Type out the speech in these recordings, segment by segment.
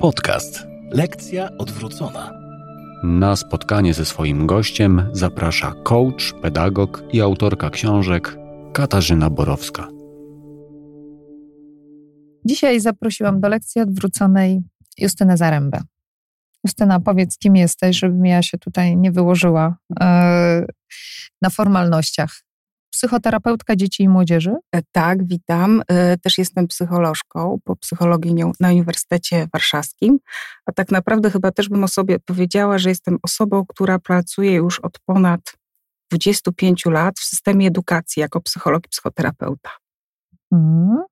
Podcast Lekcja odwrócona. Na spotkanie ze swoim gościem zaprasza coach, pedagog i autorka książek Katarzyna Borowska. Dzisiaj zaprosiłam do lekcji odwróconej Justynę Zarębę. Justyna, powiedz, kim jesteś, żebym ja się tutaj nie wyłożyła yy, na formalnościach psychoterapeutka dzieci i młodzieży? E, tak, witam. E, też jestem psycholożką po psychologii na Uniwersytecie Warszawskim, a tak naprawdę chyba też bym o sobie powiedziała, że jestem osobą, która pracuje już od ponad 25 lat w systemie edukacji jako psycholog i psychoterapeuta. Hmm.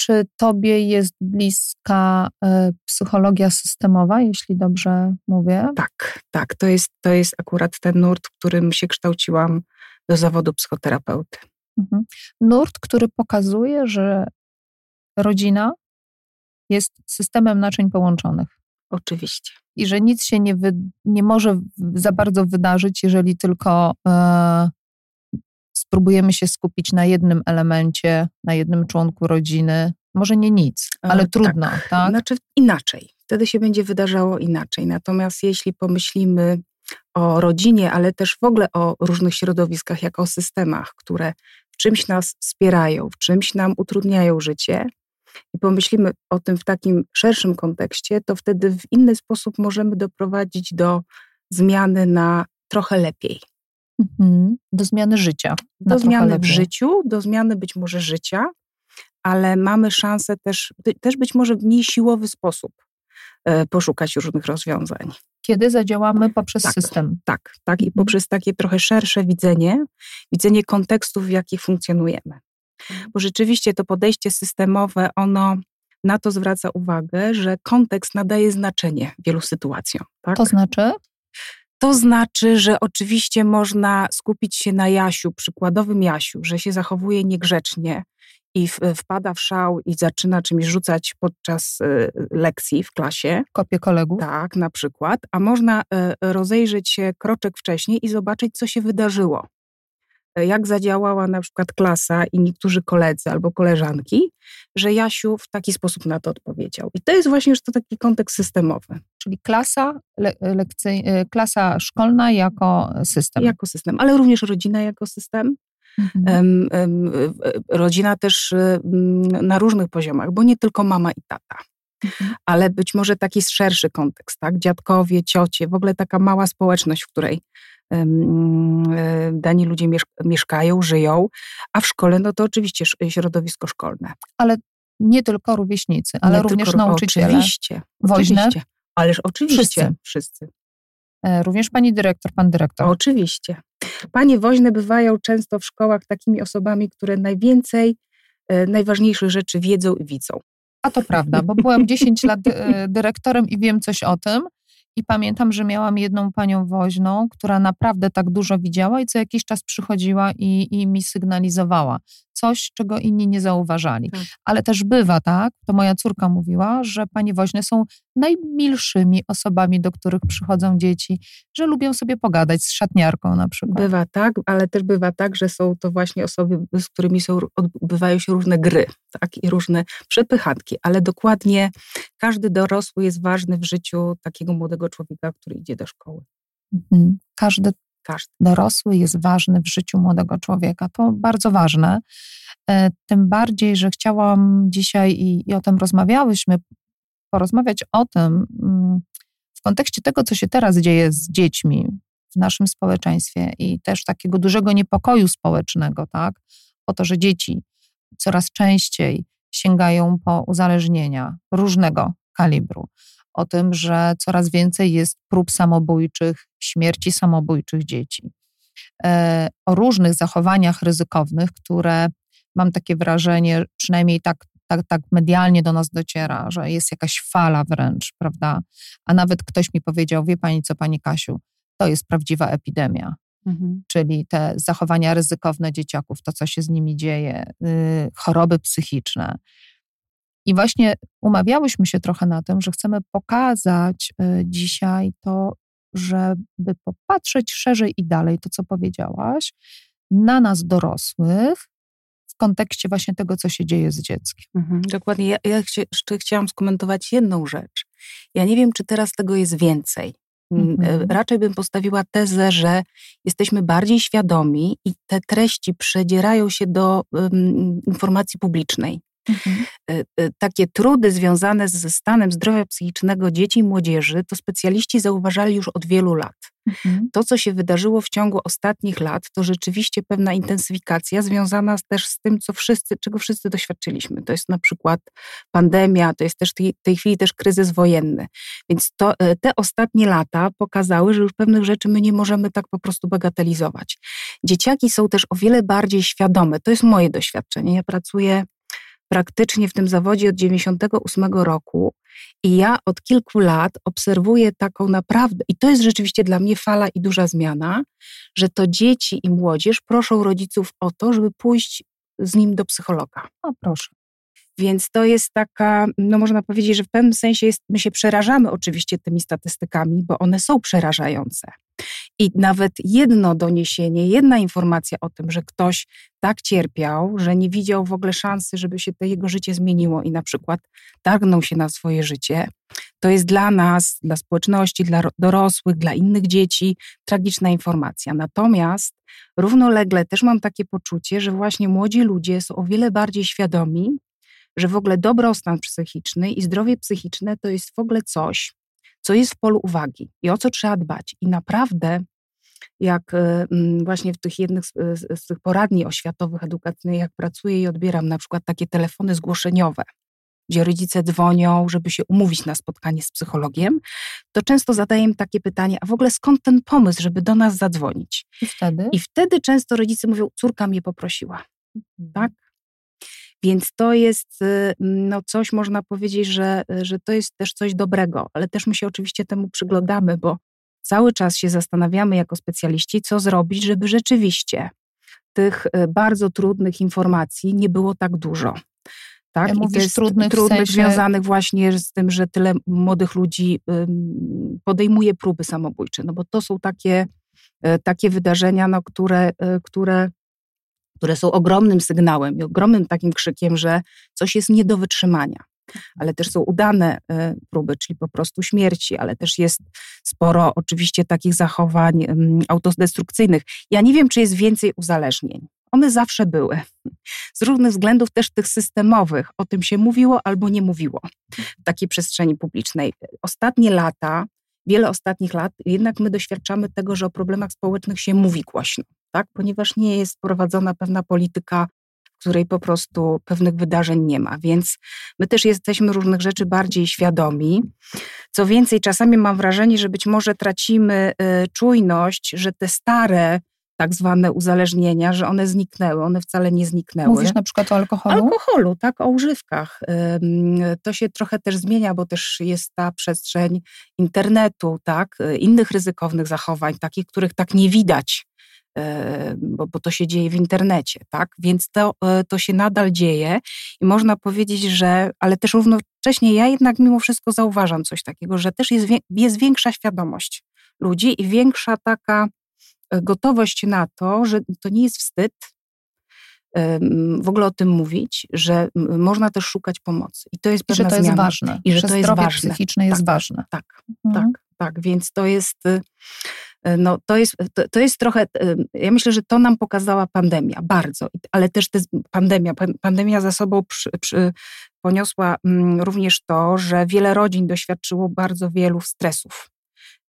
Czy tobie jest bliska y, psychologia systemowa, jeśli dobrze mówię? Tak, tak. To jest, to jest akurat ten nurt, w którym się kształciłam do zawodu psychoterapeuty. Mhm. Nurt, który pokazuje, że rodzina jest systemem naczyń połączonych. Oczywiście. I że nic się nie, wy, nie może za bardzo wydarzyć, jeżeli tylko e, spróbujemy się skupić na jednym elemencie, na jednym członku rodziny. Może nie nic, e, ale e, trudno, tak. tak? Znaczy inaczej. Wtedy się będzie wydarzało inaczej. Natomiast jeśli pomyślimy o rodzinie, ale też w ogóle o różnych środowiskach, jako o systemach, które w czymś nas wspierają, w czymś nam utrudniają życie, i pomyślimy o tym w takim szerszym kontekście, to wtedy w inny sposób możemy doprowadzić do zmiany na trochę lepiej. Mhm. Do zmiany życia. Do zmiany w życiu, do zmiany być może życia, ale mamy szansę też, też być może w mniej siłowy sposób e, poszukać różnych rozwiązań kiedy zadziałamy poprzez tak, system. Tak, tak. I poprzez takie trochę szersze widzenie, widzenie kontekstów, w jakich funkcjonujemy. Mhm. Bo rzeczywiście to podejście systemowe, ono na to zwraca uwagę, że kontekst nadaje znaczenie wielu sytuacjom. Tak? To znaczy? To znaczy, że oczywiście można skupić się na Jasiu, przykładowym Jasiu, że się zachowuje niegrzecznie, i wpada w szał i zaczyna czymś rzucać podczas y, lekcji w klasie. Kopie kolegów? Tak, na przykład. A można e, rozejrzeć się kroczek wcześniej i zobaczyć, co się wydarzyło. E, jak zadziałała na przykład klasa i niektórzy koledzy albo koleżanki, że Jasiu w taki sposób na to odpowiedział. I to jest właśnie już to taki kontekst systemowy. Czyli klasa, le, lekcy, e, klasa szkolna jako system. Jako system, ale również rodzina jako system. Mhm. Rodzina też na różnych poziomach, bo nie tylko mama i tata. Mhm. Ale być może taki szerszy kontekst, tak? Dziadkowie, ciocie, w ogóle taka mała społeczność, w której dani ludzie mieszkają, żyją, a w szkole, no to oczywiście środowisko szkolne. Ale nie tylko rówieśnicy, ale nie również tylko, nauczyciele. Oczywiście. Woźne? Oczywiście. Ależ oczywiście. Wszyscy. Wszyscy. E, również pani dyrektor, pan dyrektor. Oczywiście. Panie woźne bywają często w szkołach takimi osobami, które najwięcej, e, najważniejszych rzeczy wiedzą i widzą. A to prawda, bo byłam 10 lat e, dyrektorem i wiem coś o tym. I pamiętam, że miałam jedną panią woźną, która naprawdę tak dużo widziała i co jakiś czas przychodziła i, i mi sygnalizowała coś, czego inni nie zauważali. Tak. Ale też bywa tak, to moja córka mówiła, że panie woźne są najmilszymi osobami, do których przychodzą dzieci, że lubią sobie pogadać z szatniarką na przykład. Bywa tak, ale też bywa tak, że są to właśnie osoby, z którymi są, odbywają się różne gry, tak, i różne przepychanki, ale dokładnie każdy dorosły jest ważny w życiu takiego młodego człowieka, który idzie do szkoły. Mhm. Każdy każdy. Dorosły jest ważny w życiu młodego człowieka. To bardzo ważne. E, tym bardziej, że chciałam dzisiaj i, i o tym rozmawiałyśmy, porozmawiać o tym mm, w kontekście tego, co się teraz dzieje z dziećmi w naszym społeczeństwie i też takiego dużego niepokoju społecznego, tak? O to, że dzieci coraz częściej sięgają po uzależnienia różnego kalibru o tym, że coraz więcej jest prób samobójczych, śmierci samobójczych dzieci. E, o różnych zachowaniach ryzykownych, które mam takie wrażenie, przynajmniej tak, tak, tak medialnie do nas dociera, że jest jakaś fala wręcz, prawda? A nawet ktoś mi powiedział, wie pani co, pani Kasiu, to jest prawdziwa epidemia. Mhm. Czyli te zachowania ryzykowne dzieciaków, to co się z nimi dzieje, yy, choroby psychiczne. I właśnie umawiałyśmy się trochę na tym, że chcemy pokazać y, dzisiaj to, żeby popatrzeć szerzej i dalej, to co powiedziałaś, na nas dorosłych w kontekście właśnie tego, co się dzieje z dzieckiem. Mhm, dokładnie. Ja, ja jeszcze chciałam skomentować jedną rzecz. Ja nie wiem, czy teraz tego jest więcej. Mm, mhm. Raczej bym postawiła tezę, że jesteśmy bardziej świadomi i te treści przedzierają się do um, informacji publicznej. Mhm. E, e, takie trudy związane ze stanem zdrowia psychicznego dzieci i młodzieży, to specjaliści zauważali już od wielu lat. Mhm. To, co się wydarzyło w ciągu ostatnich lat, to rzeczywiście pewna intensyfikacja związana też z tym, co wszyscy, czego wszyscy doświadczyliśmy. To jest na przykład pandemia, to jest też w tej, chwili też kryzys wojenny. Więc to, e, te ostatnie lata pokazały, że już pewnych rzeczy my nie możemy tak po prostu bagatelizować. Dzieciaki są też o wiele bardziej świadome. To jest moje doświadczenie. Ja pracuję praktycznie w tym zawodzie od 98 roku i ja od kilku lat obserwuję taką naprawdę, i to jest rzeczywiście dla mnie fala i duża zmiana, że to dzieci i młodzież proszą rodziców o to, żeby pójść z nim do psychologa. O, proszę. Więc to jest taka, no można powiedzieć, że w pewnym sensie jest, my się przerażamy oczywiście tymi statystykami, bo one są przerażające. I nawet jedno doniesienie, jedna informacja o tym, że ktoś tak cierpiał, że nie widział w ogóle szansy, żeby się to jego życie zmieniło i na przykład targnął się na swoje życie, to jest dla nas, dla społeczności, dla dorosłych, dla innych dzieci tragiczna informacja. Natomiast równolegle też mam takie poczucie, że właśnie młodzi ludzie są o wiele bardziej świadomi, że w ogóle dobrostan psychiczny i zdrowie psychiczne to jest w ogóle coś, co jest w polu uwagi i o co trzeba dbać. I naprawdę, jak e, właśnie w tych jednych z, z, tych poradni oświatowych, edukacyjnych, jak pracuję i odbieram na przykład takie telefony zgłoszeniowe, gdzie rodzice dzwonią, żeby się umówić na spotkanie z psychologiem, to często zadaję im takie pytanie, a w ogóle skąd ten pomysł, żeby do nas zadzwonić? I wtedy? I wtedy często rodzice mówią, córka mnie poprosiła. Mhm. Tak? Więc to jest y, no coś, można powiedzieć, że, że to jest też coś dobrego, ale też my się oczywiście temu przyglądamy, bo cały czas się zastanawiamy jako specjaliści, co zrobić, żeby rzeczywiście tych y, bardzo trudnych informacji nie było tak dużo. Tak? I jest trudnych, trudnych sensie... związanych właśnie z tym, że tyle młodych ludzi podejmuje próby samobójcze, no bo to są takie, y, takie wydarzenia, no, które, które które są ogromnym sygnałem i ogromnym takim krzykiem, że coś jest nie do wytrzymania. Ale też są udane e, próby, czyli po prostu śmierci, ale też jest sporo oczywiście takich zachowań autodestrukcyjnych. Ja nie wiem, czy jest więcej uzależnień. One zawsze były. Z różnych względów też tych systemowych. O tym się mówiło albo nie mówiło w takiej przestrzeni publicznej. Ostatnie lata, wiele ostatnich lat, jednak my doświadczamy tego, że o problemach społecznych się mówi głośno tak? ponieważ nie jest prowadzona pewna polityka, w której po prostu pewnych wydarzeń nie ma. Więc my też jesteśmy różnych rzeczy bardziej świadomi. Co więcej, czasami mam wrażenie, że być może tracimy y, czujność, że te stare, tak zwane uzależnienia, że one zniknęły, one wcale nie zniknęły. Mówisz na przykład o alkoholu? Alkoholu, tak, o używkach. To się trochę też zmienia, bo też jest ta przestrzeń internetu, tak, y, innych ryzykownych zachowań, takich, których tak nie widać bo, bo to się dzieje w internecie, tak? Więc to, e, to się nadal dzieje i można powiedzieć, że, ale też równocześnie ja jednak mimo wszystko zauważam coś takiego, że też jest, jest większa świadomość ludzi i większa taka e, gotowość na to, że to nie jest wstyd, w ogóle o tym mówić, że można też szukać pomocy. I to jest I że to zmiana. jest ważne. I że, że to jest ważne. psychiczne jest tak, ważne. Tak, mhm. tak, tak. Więc to jest y, E, no, to, jest, to, to, jest trochę, e, ja myślę, że to nam pokazała pandemia, bardzo, ale też te, pandemia, pandemia za sobą przy, przy, poniosła mm, również to, że wiele rodzin doświadczyło bardzo wielu stresów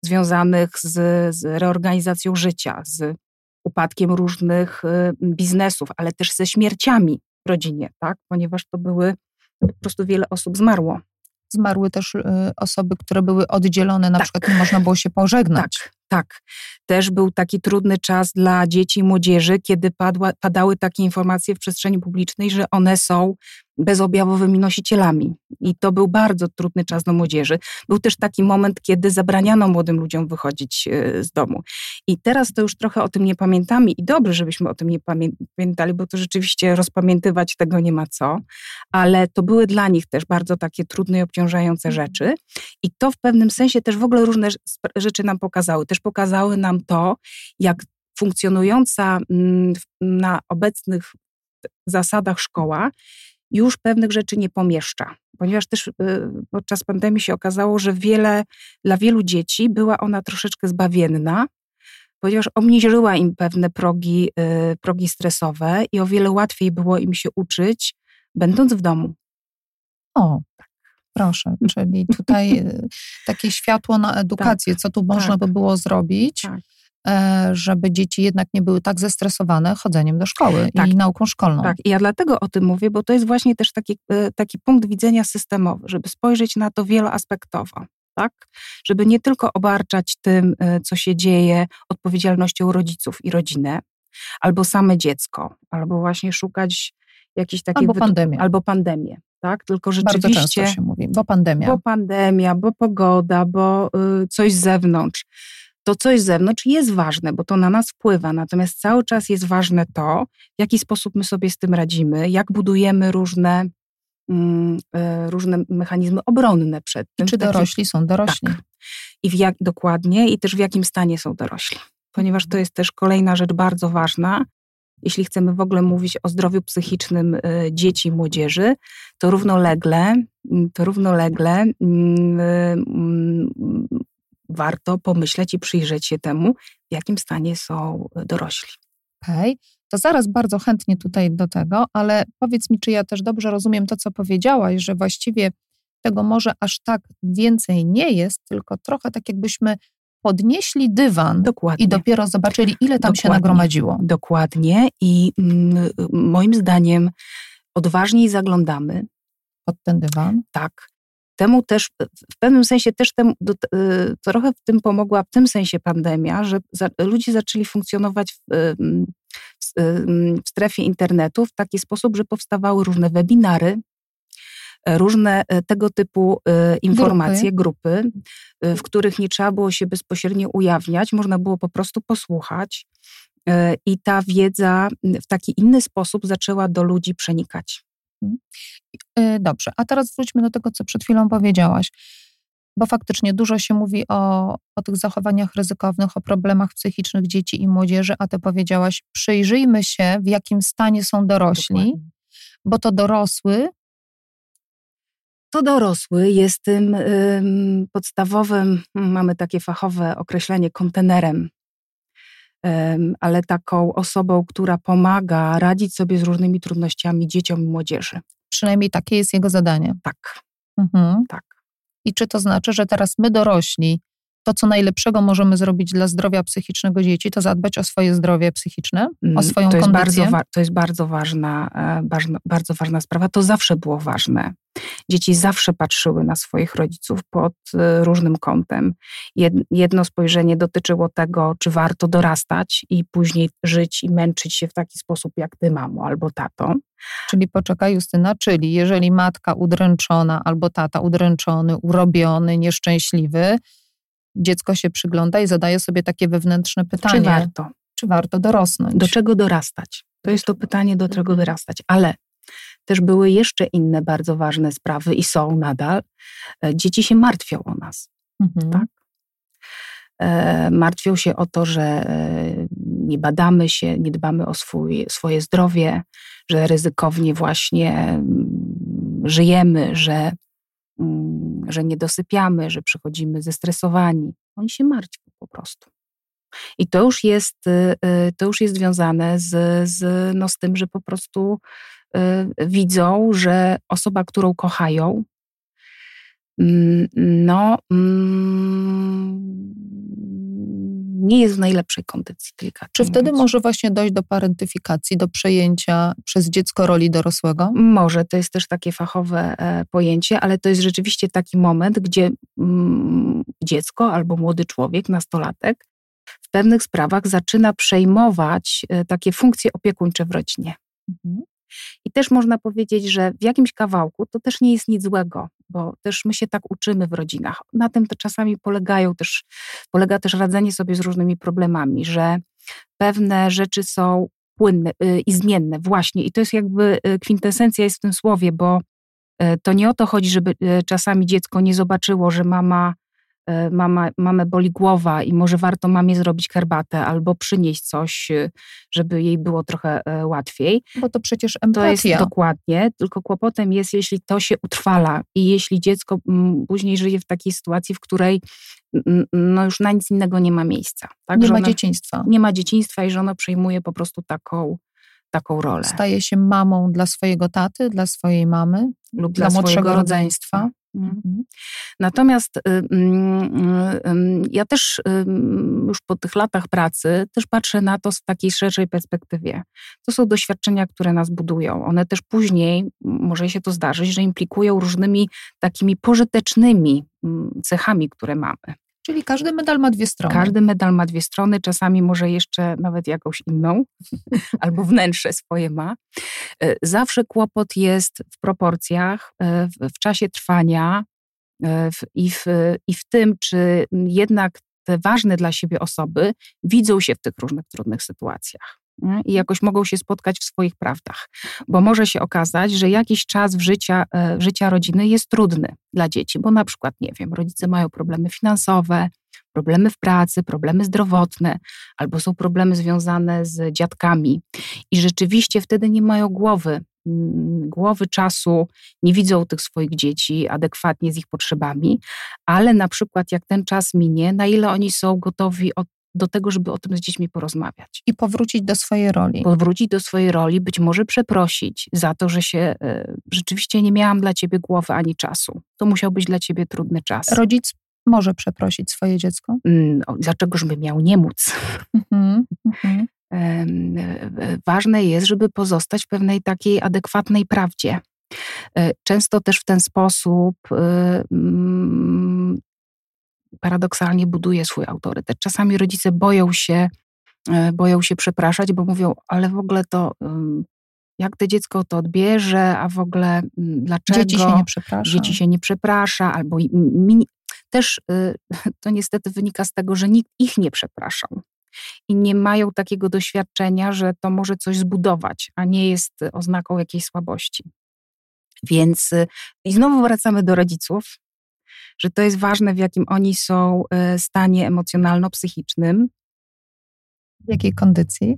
związanych z, z reorganizacją życia, z upadkiem różnych y, biznesów, ale też ze śmierciami w rodzinie, tak? ponieważ to były, po prostu wiele osób zmarło. Zmarły też y, osoby, które były oddzielone, na tak. przykład nie można było się pożegnać. Tak, tak. Też był taki trudny czas dla dzieci i młodzieży, kiedy padła, padały takie informacje w przestrzeni publicznej, że one są bezobjawowymi nosicielami. I to był bardzo trudny czas dla młodzieży. Był też taki moment, kiedy zabraniano młodym ludziom wychodzić e, z domu. I teraz to już trochę o tym nie pamiętamy i dobrze, żebyśmy o tym nie pamiętali, bo to rzeczywiście rozpamiętywać tego nie ma co. Ale to były dla nich też bardzo takie trudne i obciążające mhm. rzeczy. I to w pewnym sensie też w ogóle różne rzeczy nam pokazały. Też pokazały nam to, jak funkcjonująca mm, na obecnych zasadach szkoła już pewnych rzeczy nie pomieszcza. Ponieważ też y, podczas pandemii się okazało, że wiele, dla wielu dzieci była ona troszeczkę zbawienna, ponieważ obniżyła im pewne progi, y, progi stresowe i o wiele łatwiej było im się uczyć, będąc w domu. O, proszę, czyli tutaj y, takie światło na edukację, tak, co tu można tak, by było zrobić. Tak. E, żeby dzieci jednak nie były tak zestresowane chodzeniem do szkoły tak. i nauką szkolną. Tak, i ja dlatego o tym mówię, bo to jest właśnie też taki, e, taki punkt widzenia systemowy, żeby spojrzeć na to wieloaspektowo. Tak? Żeby nie tylko obarczać tym, e, co się dzieje, odpowiedzialnością rodziców i rodzinę, albo same dziecko, albo właśnie szukać jakichś takich... Albo pandemię. Albo pandemię. Tak? Tylko rzeczywiście. Bardzo często się mówi, bo pandemia. Bo pandemia, bo pogoda, bo y, coś z zewnątrz to coś z zewnątrz jest ważne, bo to na nas wpływa. Natomiast cały czas jest ważne to, w jaki sposób my sobie z tym radzimy, jak budujemy różne, mm, e, różne mechanizmy obronne przed tym. I czy dorośli są dorośli? Tak. I w jak, dokładnie, i też w jakim stanie są dorośli. Ponieważ to jest też kolejna rzecz bardzo ważna. Jeśli chcemy w ogóle mówić o zdrowiu psychicznym e, dzieci i młodzieży, to równolegle, to równolegle mm, mm, warto pomyśleć i przyjrzeć się temu, w jakim stanie są dorośli. Okej, okay. to zaraz bardzo chętnie tutaj do tego, ale powiedz mi, czy ja też dobrze rozumiem to, co powiedziałaś, że właściwie tego może aż tak więcej nie jest, tylko trochę tak jakbyśmy podnieśli dywan Dokładnie. i dopiero zobaczyli, ile tam Dokładnie. się nagromadziło. Dokładnie i mm, moim zdaniem odważniej zaglądamy. Pod ten dywan? Tak temu też, w pewnym sensie też temu, do, y, trochę w tym pomogła w tym sensie pandemia, że za, ludzie zaczęli funkcjonować w, w, w strefie internetu w taki sposób, że powstawały różne webinary, różne tego typu informacje, grupy. grupy, w których nie trzeba było się bezpośrednio ujawniać, można było po prostu posłuchać. I ta wiedza w taki inny sposób zaczęła do ludzi przenikać. Mhm. Y, dobrze, a teraz wróćmy do tego, co przed chwilą powiedziałaś. Bo faktycznie dużo się mówi o, o tych zachowaniach ryzykownych, o problemach psychicznych dzieci i młodzieży, a ty powiedziałaś, przyjrzyjmy się, w jakim stanie są dorośli, Dokładnie. bo to dorosły. To dorosły jest tym ym, podstawowym, mamy takie fachowe określenie, kontenerem ale taką osobą, która pomaga radzić sobie z różnymi trudnościami dzieciom i młodzieży. Przynajmniej takie jest jego zadanie. Tak. Mhm. tak. I czy to znaczy, że teraz my dorośli, to co najlepszego możemy zrobić dla zdrowia psychicznego dzieci, to zadbać o swoje zdrowie psychiczne, o mm, swoją to jest kondycję? Bardzo, to jest bardzo ważna, e, bardzo ważna sprawa. To zawsze było ważne. Dzieci zawsze patrzyły na swoich rodziców pod e, różnym kątem. Jedno spojrzenie dotyczyło tego, czy warto dorastać i później żyć i męczyć się w taki sposób jak ty, mamo albo tato. Czyli poczekaj, Justyna, czyli jeżeli matka udręczona albo tata udręczony, urobiony, nieszczęśliwy, dziecko się przygląda i zadaje sobie takie wewnętrzne pytanie. Czy warto? Czy warto dorosnąć? Do czego dorastać? To jest to pytanie, do czego dorastać. Ale też były jeszcze inne bardzo ważne sprawy i są nadal. E, dzieci się martwią o nas. Mhm. Tak? E, martwią się o to, że e, nie badamy się, nie dbamy o swój, swoje zdrowie, że ryzykownie właśnie mm, żyjemy, że, że nie dosypiamy, że przychodzimy zestresowani. Oni się martwią po prostu. I to już jest, to już jest związane z, z, no z tym, że po prostu Y, widzą, że osoba, którą kochają, mm, no, mm, nie jest w najlepszej kondycji Czy wtedy może właśnie dojść do parentyfikacji, do przejęcia przez dziecko roli dorosłego? Może, to jest też takie fachowe e, pojęcie, ale to jest rzeczywiście taki moment, gdzie mm, dziecko albo młody człowiek, nastolatek, w pewnych sprawach zaczyna przejmować e, takie funkcje opiekuńcze w rodzinie. Mhm. I też można powiedzieć, że w jakimś kawałku to też nie jest nic złego, bo też my się tak uczymy w rodzinach. Na tym to czasami polegają też, polega też radzenie sobie z różnymi problemami, że pewne rzeczy są płynne yy, i zmienne właśnie. I to jest jakby y, kwintesencja jest w tym słowie, bo y, to nie o to chodzi, żeby y, czasami dziecko nie zobaczyło, że mama mama, mamę boli głowa i może warto mamie zrobić herbatę albo przynieść coś, e, żeby jej było trochę e, łatwiej. Bo to przecież empatia. To jest dokładnie, tylko kłopotem jest, jeśli to się utrwala i jeśli dziecko później żyje w takiej sytuacji, w której no już na nic innego nie ma miejsca. Tak? Nie ma dzieciństwa. Nie ma dzieciństwa i że ono przejmuje po prostu taką, taką rolę. Staje się mamą dla swojego taty, dla swojej mamy lub dla, dla młodszego rodzeństwa. Mhm. mhm. Natomiast y, y, y, ja też już po tych latach pracy też patrzę na to z takiej szerszej perspektywie. To są doświadczenia, które nas budują. One też później, może się to zdarzyć, że implikują różnymi takimi pożytecznymi cechami, które mamy. Czyli każdy medal ma dwie strony. Każdy medal ma dwie strony, czasami może jeszcze nawet jakąś inną, albo wnętrze swoje ma. E, zawsze kłopot jest w proporcjach, e, w, czasie trwania e, i, w, i w tym, czy jednak te ważne dla siebie osoby widzą się w tych różnych trudnych sytuacjach i jakoś mogą się spotkać w swoich prawdach. Bo może się okazać, że jakiś czas w życia, e, życia rodziny jest trudny dla dzieci, bo na przykład, nie wiem, rodzice mają problemy finansowe, problemy w pracy, problemy zdrowotne, albo są problemy związane z dziadkami. I rzeczywiście wtedy nie mają głowy, mm, głowy czasu, nie widzą tych swoich dzieci adekwatnie z ich potrzebami, ale na przykład jak ten czas minie, na ile oni są gotowi od do tego, żeby o tym z dziećmi porozmawiać. I powrócić do swojej roli. Powrócić do swojej roli, być może przeprosić za to, że się y, rzeczywiście nie miałam dla ciebie głowy ani czasu. To musiał być dla ciebie trudny czas. Rodzic może przeprosić swoje dziecko? Mm, dlaczegoż by miał nie móc? Mm -hmm. Ważne jest, żeby pozostać w pewnej takiej adekwatnej prawdzie. Często też w ten sposób mm, paradoksalnie buduje swój autorytet. Czasami rodzice boją się, e, boją się przepraszać, bo mówią, ale w ogóle to jak to dziecko to odbierze, a w ogóle dlaczego dzieci się nie przeprasza, dzieci się nie przeprasza albo mi, też y, to niestety wynika z tego, że nikt ich nie przepraszał i nie mają takiego doświadczenia, że to może coś zbudować, a nie jest oznaką jakiejś słabości. Więc y, i znowu wracamy do rodziców, że to jest ważne, w jakim oni są e, stanie emocjonalno-psychicznym. W jakiej kondycji?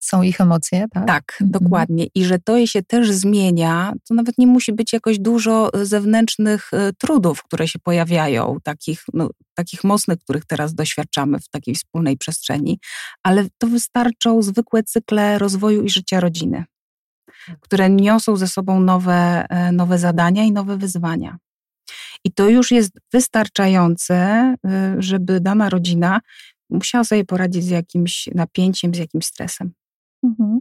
Są ich emocje, tak? Tak, mhm. dokładnie. I że to się też zmienia, to nawet nie musi być jakoś dużo e, zewnętrznych e, trudów, które się pojawiają, takich, no, takich mocnych, których teraz doświadczamy w takiej wspólnej przestrzeni, ale to wystarczą zwykłe cykle rozwoju i życia rodziny, które niosą ze sobą nowe, nowe zadania i nowe wyzwania. I to już jest wystarczające, y, żeby dana rodzina musiała sobie poradzić z jakimś napięciem, z jakimś stresem. Mhm.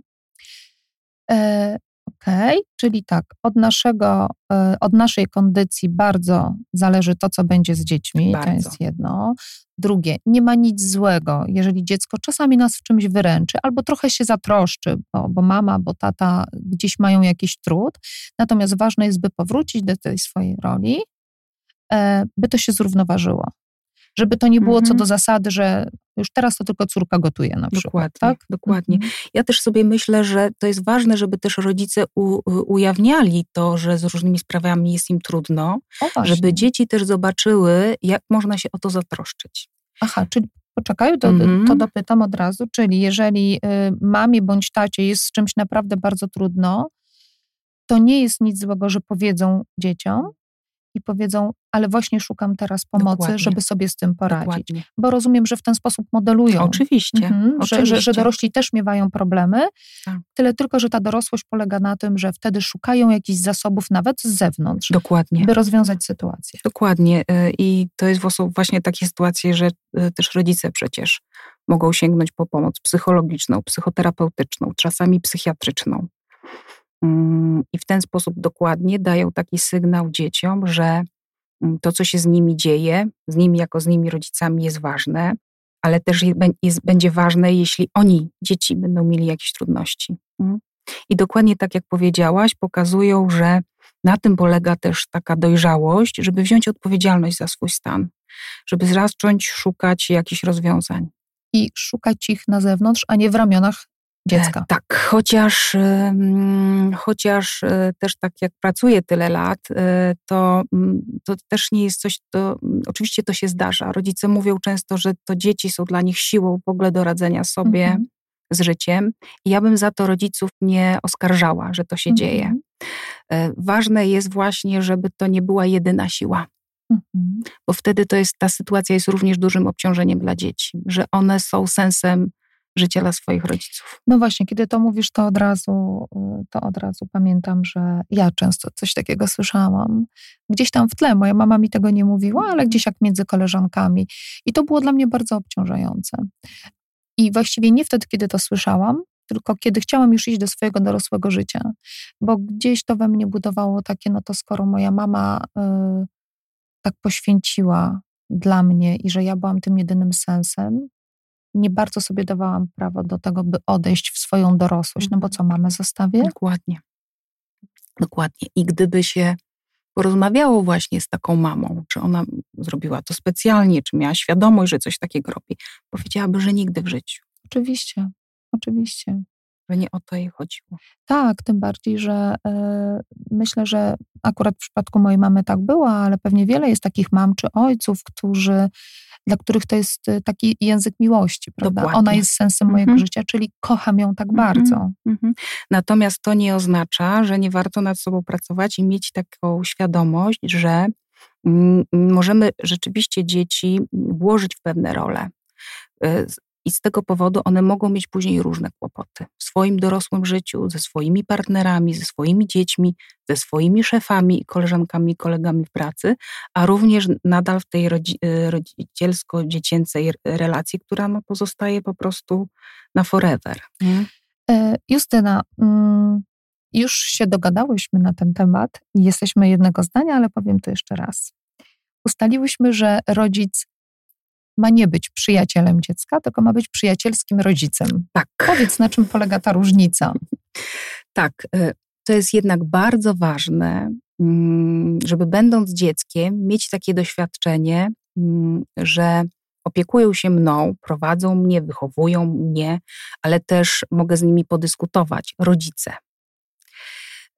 E, Okej, okay. czyli tak, od, naszego, e, od naszej kondycji bardzo zależy to, co będzie z dziećmi. Bardzo. To jest jedno. Drugie, nie ma nic złego, jeżeli dziecko czasami nas w czymś wyręczy albo trochę się zatroszczy, bo, bo mama, bo tata gdzieś mają jakiś trud. Natomiast ważne jest, by powrócić do tej swojej roli by to się zrównoważyło. Żeby to nie było co do mhm. zasady, że już teraz to tylko córka gotuje na przykład. Dokładnie, tak? dokładnie. Mhm. Ja też sobie myślę, że to jest ważne, żeby też rodzice u, ujawniali to, że z różnymi sprawami jest im trudno, o, żeby dzieci też zobaczyły, jak można się o to zatroszczyć. Aha, czyli poczekaj, to, mhm. to dopytam od razu, czyli jeżeli y, mamie bądź tacie jest z czymś naprawdę bardzo trudno, to nie jest nic złego, że powiedzą dzieciom, i powiedzą, ale właśnie szukam teraz pomocy, Dokładnie. żeby sobie z tym poradzić. Dokładnie. Bo rozumiem, że w ten sposób modelują. Oczywiście. Mhm, Oczywiście. Że, że, dorośli też miewają problemy, tak. tyle tylko, że ta dorosłość polega na tym, że wtedy szukają jakichś zasobów nawet z zewnątrz, Dokładnie. by rozwiązać sytuację. Dokładnie. Y, I to jest właśnie takie sytuacje, że y, też rodzice przecież mogą sięgnąć po pomoc psychologiczną, psychoterapeutyczną, czasami psychiatryczną. Mm, I w ten sposób dokładnie dają taki sygnał dzieciom, że mm, to, co się z nimi dzieje, z nimi jako z nimi rodzicami jest ważne, ale też jest, będzie ważne, jeśli oni, dzieci, będą mieli jakieś trudności. Mm. I dokładnie tak jak powiedziałaś, pokazują, że na tym polega też taka dojrzałość, żeby wziąć odpowiedzialność za swój stan, żeby zacząć szukać jakichś rozwiązań. I szukać ich na zewnątrz, a nie w ramionach dziecka. E, tak, chociaż, chociaż e, też tak jak pracuję tyle lat, e, to, to też nie jest coś, to oczywiście to się zdarza. Rodzice mówią często, że to dzieci są dla nich siłą w ogóle do radzenia sobie mhm. z życiem. I ja bym za to rodziców nie oskarżała, że to się mhm. dzieje. Ważne jest właśnie, żeby to nie była jedyna siła. Mhm. Bo wtedy to jest, ta sytuacja jest również dużym obciążeniem dla dzieci, że one są sensem życia dla swoich rodziców. No właśnie, kiedy to mówisz, to od razu, to od razu pamiętam, że ja często coś takiego słyszałam. Gdzieś tam w tle, moja mama mi tego nie mówiła, ale gdzieś jak między koleżankami. I to było dla mnie bardzo obciążające. I właściwie nie wtedy, kiedy to słyszałam, tylko kiedy chciałam już iść do swojego dorosłego życia, bo gdzieś to we mnie budowało takie, no to skoro moja mama y, tak poświęciła dla mnie i że ja byłam tym jedynym sensem, nie bardzo sobie dawałam prawo do tego, by odejść w swoją dorosłość, no bo co mamę zostawię? Dokładnie. Dokładnie. I gdyby się porozmawiało właśnie z taką mamą, czy ona zrobiła to specjalnie, czy miała świadomość, że coś takiego robi, powiedziałaby, że nigdy w życiu. Oczywiście, oczywiście. Że nie o to jej chodziło. Tak, tym bardziej, że y, myślę, że akurat w przypadku mojej mamy tak było, ale pewnie wiele jest takich mam czy ojców, którzy dla których to jest y, taki język miłości, prawda? Dokładnie. Ona jest sensem mojego mhm. życia, czyli kocham ją tak mhm. bardzo. Mhm. Natomiast to nie oznacza, że nie warto nad sobą pracować i mieć taką świadomość, że mm, możemy rzeczywiście dzieci włożyć w pewne role. I z tego powodu one mogą mieć później różne kłopoty w swoim dorosłym życiu, ze swoimi partnerami, ze swoimi dziećmi, ze swoimi szefami, koleżankami kolegami w pracy, a również nadal w tej rodzi y, rodzicielsko-dziecięcej relacji, która no, pozostaje po prostu na forever. Nie? E, Justyna, mm, już się dogadałyśmy na ten temat jesteśmy jednego zdania, ale powiem to jeszcze raz. Ustaliłyśmy, że rodzic ma nie być przyjacielem dziecka, tylko ma być przyjacielskim rodzicem. Tak. Powiedz, na czym polega ta różnica? Tak, y, to jest jednak bardzo ważne, mm, żeby będąc dzieckiem mieć takie doświadczenie, mm, że opiekują się mną, prowadzą mnie, wychowują mnie, ale też mogę z nimi podyskutować, rodzice.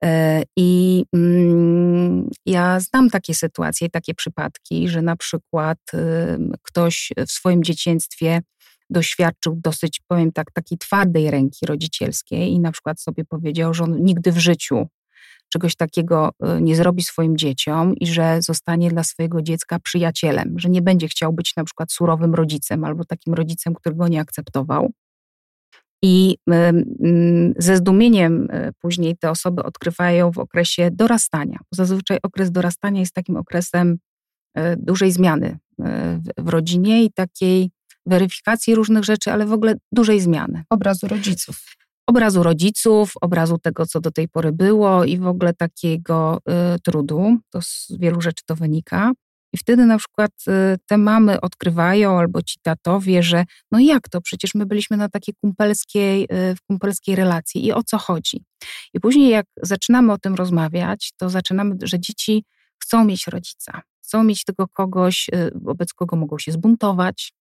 E, I mm, ja znam takie sytuacje, takie przypadki, że na przykład ktoś w swoim dzieciństwie doświadczył dosyć, powiem tak, takiej twardej ręki rodzicielskiej i na przykład sobie powiedział, że on nigdy w życiu czegoś takiego y, nie zrobi swoim dzieciom i że zostanie dla swojego dziecka przyjacielem, że nie będzie chciał być na przykład surowym rodzicem albo takim rodzicem, który go nie akceptował. I mm, ze zdumieniem e, później te osoby odkrywają w okresie dorastania. Zazwyczaj okres dorastania jest takim okresem e, dużej zmiany e, w rodzinie i takiej weryfikacji różnych rzeczy, ale w ogóle dużej zmiany. Obrazu rodziców. Obrazu rodziców, obrazu tego, co do tej pory było i w ogóle takiego y, trudu. To z wielu rzeczy to wynika. I wtedy na przykład y, te mamy odkrywają albo ci tatowie, że no jak to, przecież my byliśmy na takiej kumpelskiej, y, w kumpelskiej relacji i o co chodzi. I później jak zaczynamy o tym rozmawiać, to zaczynamy, że dzieci chcą mieć rodzica, chcą mieć tego kogoś, y, wobec kogo mogą się zbuntować,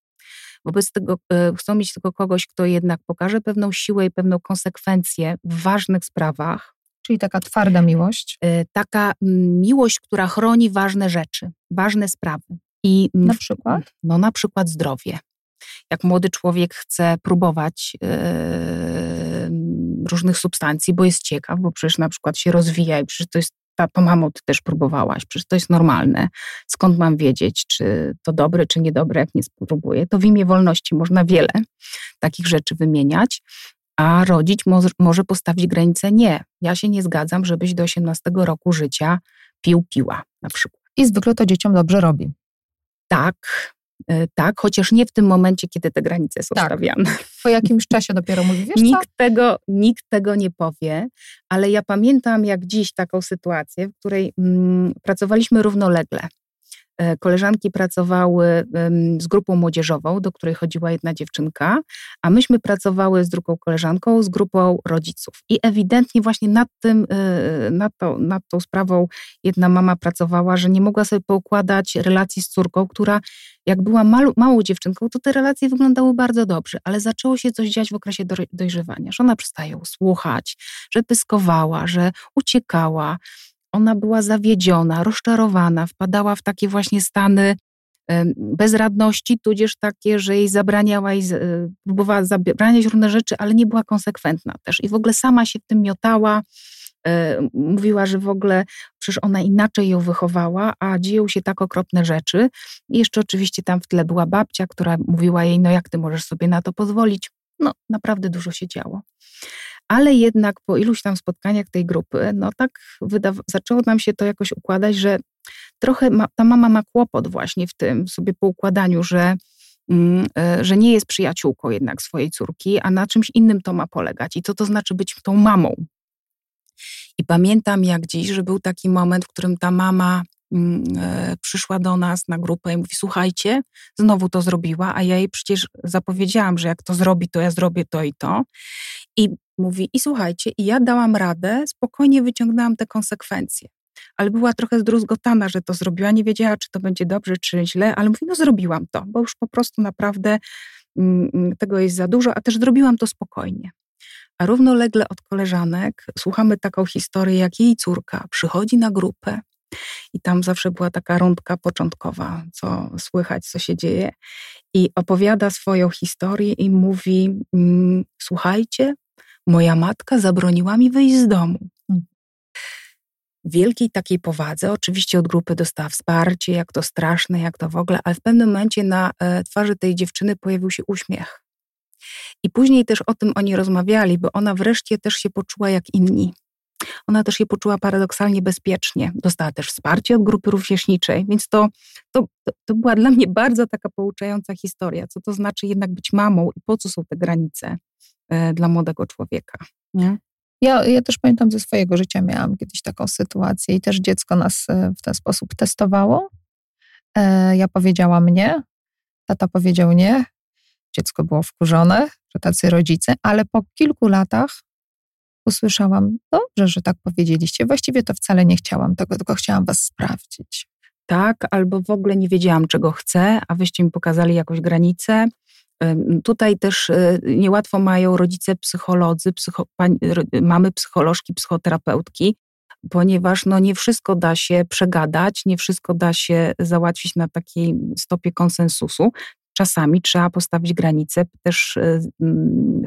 wobec tego chcą mieć tego kogoś, kto jednak pokaże pewną siłę i pewną konsekwencję w ważnych sprawach, Czyli taka twarda miłość? Y, taka mm, miłość, która chroni ważne rzeczy, ważne sprawy. I na przykład? No na przykład zdrowie. Jak młody człowiek chce próbować yy, różnych substancji, bo jest ciekaw, bo przecież na przykład się rozwija i przecież to jest tato, mamo, ty też próbowałaś, przecież to jest normalne. Skąd mam wiedzieć, czy to dobre, czy niedobre, jak nie spróbuję? To w imię wolności można wiele takich rzeczy wymieniać a rodzic mo może postawić granicę nie. Ja się nie zgadzam, żebyś do 18 roku życia pił piła na przykład. I zwykle to dzieciom dobrze robi. Tak, e, tak, chociaż nie w tym momencie, kiedy te granice są tak. stawiane. Po jakimś czasie dopiero mówi, wiesz nikt co? Tego, nikt tego nie powie, ale ja pamiętam jak dziś taką sytuację, w której mm, pracowaliśmy równolegle koleżanki pracowały z grupą młodzieżową, do której chodziła jedna dziewczynka, a myśmy pracowały z drugą koleżanką, z grupą rodziców. I ewidentnie właśnie nad tym, e, nad, to, nad tą sprawą jedna mama pracowała, że nie mogła sobie poukładać relacji z córką, która jak była malu, małą dziewczynką, to te relacje wyglądały bardzo dobrze, ale zaczęło się coś dziać w okresie dojrzewania, że ona przestaje słuchać, że pyskowała, że uciekała, ona była zawiedziona, rozczarowana, wpadała w takie właśnie stany bezradności, tudzież takie, że jej zabraniała i e, próbowała zabraniać różne rzeczy, ale nie była konsekwentna też i w ogóle sama się w tym miotała. E, mówiła, że w ogóle przecież ona inaczej ją wychowała, a dzieją się tak okropne rzeczy. I jeszcze oczywiście tam w tle była babcia, która mówiła jej, no jak ty możesz sobie na to pozwolić? No, naprawdę dużo się działo ale jednak po iluś tam spotkaniach tej grupy, no tak zaczęło nam się to jakoś układać, że trochę ma, ta mama ma kłopot właśnie w tym sobie poukładaniu, że, mm, e, że nie jest przyjaciółką jednak swojej córki, a na czymś innym to ma polegać. I co to znaczy być tą mamą? I pamiętam jak dziś, że był taki moment, w którym ta mama mm, e, przyszła do nas na grupę i mówi: Słuchajcie, znowu to zrobiła, a ja jej przecież zapowiedziałam, że jak to zrobi, to ja zrobię to i to. I mówi, i słuchajcie, i ja dałam radę, spokojnie wyciągnęłam te konsekwencje. Ale była trochę zdruzgotana, że to zrobiła, nie wiedziała, czy to będzie dobrze, czy źle, ale mówi, no zrobiłam to, bo już po prostu naprawdę mm, mm, tego jest za dużo, a też zrobiłam to spokojnie. A równolegle od koleżanek słuchamy taką historię, jak jej córka przychodzi na grupę i tam zawsze była taka rundka początkowa, co słychać, co się dzieje, i opowiada swoją historię i mówi: mm, Słuchajcie, Moja matka zabroniła mi wyjść z domu. Hmm. Wielkiej takiej powadze, oczywiście od grupy dostała wsparcie, jak to straszne, jak to w ogóle, ale w pewnym momencie na e, twarzy tej dziewczyny pojawił się uśmiech. I później też o tym oni rozmawiali, bo ona wreszcie też się poczuła jak inni. Ona też się poczuła paradoksalnie bezpiecznie. Dostała też wsparcie od grupy rówieśniczej, więc to, to, to była dla mnie bardzo taka pouczająca historia, co to znaczy jednak być mamą i po co są te granice. E, dla młodego człowieka. Nie? Ja, ja też pamiętam ze swojego życia, miałam kiedyś taką sytuację i też dziecko nas e, w ten sposób testowało. E, ja powiedziałam nie, tata powiedział nie, dziecko było wkurzone, że tacy rodzice, ale po kilku latach usłyszałam, dobrze, że tak powiedzieliście. Właściwie to wcale nie chciałam tego, tylko chciałam was sprawdzić. Tak, albo w ogóle nie wiedziałam, czego chcę, a wyście mi pokazali jakąś granicę Tutaj też e, niełatwo mają rodzice psycholodzy, psycho, mamy psycholożki, psychoterapeutki, ponieważ no nie wszystko da się przegadać, nie wszystko da się załatwić na takiej stopie konsensusu. Czasami trzeba postawić granice, też e,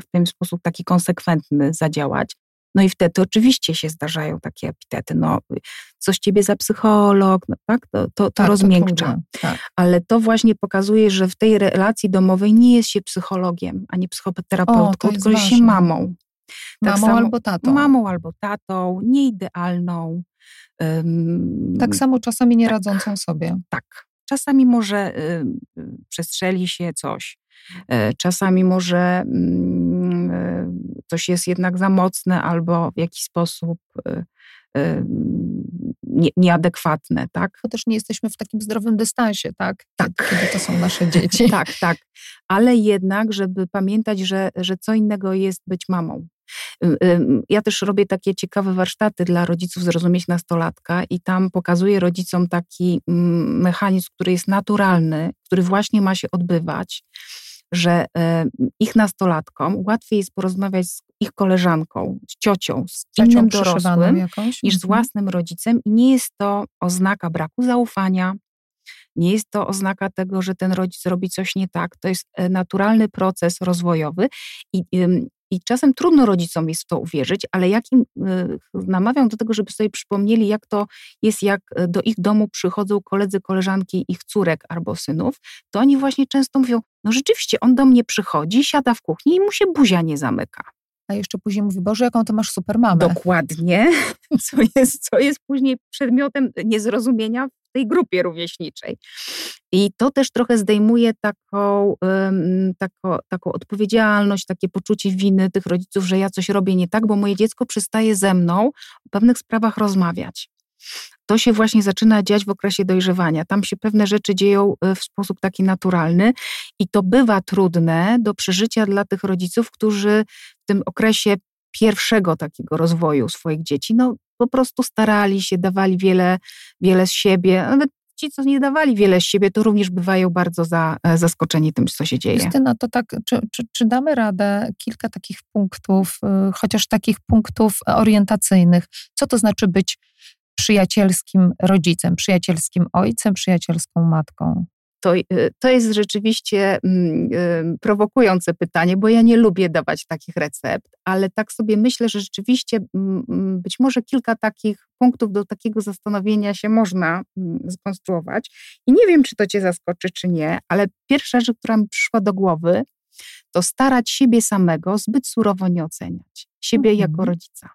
w ten sposób taki konsekwentny zadziałać. No i wtedy oczywiście się zdarzają takie epitety, no coś ciebie za psycholog, no, tak? To, to, to tak, rozmiękcza. To tak. Ale to właśnie pokazuje, że w tej relacji domowej nie jest się psychologiem, ani psychoterapeutką, tylko jest się mamą. Tak mamą samo, albo tatą. Mamą albo tatą, nieidealną. Um, tak samo czasami nie tak, radzącą sobie. Tak. Czasami może y, przestrzeli się coś. Y, czasami może y, coś jest jednak za mocne albo w jakiś sposób y, nie, nieadekwatne, tak? Bo też nie jesteśmy w takim zdrowym dystansie, tak? Tak. Kiedy, to są nasze dzieci. tak, tak. Ale jednak, żeby pamiętać, że, że co innego jest być mamą. Ja też robię takie ciekawe warsztaty dla rodziców zrozumieć nastolatka i tam pokazuję rodzicom taki mm, mechanizm, który jest naturalny, który właśnie ma się odbywać że e, ich nastolatkom łatwiej jest porozmawiać z ich koleżanką, z ciocią, z Ciocią innym dorosłym jakąś? niż z mhm. własnym rodzicem i nie jest to oznaka braku zaufania, nie jest to oznaka tego, że ten rodzic robi coś nie tak. To jest e, naturalny proces rozwojowy i, i czasem trudno rodzicom jest w to uwierzyć, ale jak im y, namawiam do tego, żeby sobie przypomnieli, jak to jest, jak e, do ich domu przychodzą koledzy, koleżanki ich córek albo synów, to oni właśnie często mówią, no rzeczywiście, on do mnie przychodzi, siada w kuchni i mu się buzia nie zamyka. A jeszcze później mówi, Boże, jaką to masz super mamę. Dokładnie, co jest, co jest później przedmiotem niezrozumienia w tej grupie rówieśniczej. I to też trochę zdejmuje taką, um, taką, taką odpowiedzialność, takie poczucie winy tych rodziców, że ja coś robię nie tak, bo moje dziecko przestaje ze mną o pewnych sprawach rozmawiać. To się właśnie zaczyna dziać w okresie dojrzewania. Tam się pewne rzeczy dzieją e, w sposób taki naturalny i to bywa trudne do przeżycia dla tych rodziców, którzy w tym okresie pierwszego takiego rozwoju swoich dzieci, no po prostu starali się, dawali wiele, wiele z siebie. Nawet ci, co nie dawali wiele z siebie, to również bywają bardzo za, e, zaskoczeni tym, co się dzieje. Justyna, to tak, czy, czy, czy damy radę kilka takich punktów, y, chociaż takich punktów orientacyjnych? Co to znaczy być przyjacielskim rodzicem, przyjacielskim ojcem, przyjacielską matką? To, y, to jest rzeczywiście mm, y, prowokujące pytanie, bo ja nie lubię dawać takich recept, ale tak sobie myślę, że rzeczywiście mm, mm, być może kilka takich punktów do takiego zastanowienia się można skonstruować. I nie wiem, czy to Cię zaskoczy, czy nie, ale pierwsza rzecz, która mi przyszła do głowy, to starać siebie samego zbyt surowo nie oceniać. Siebie mhm. jako rodzica.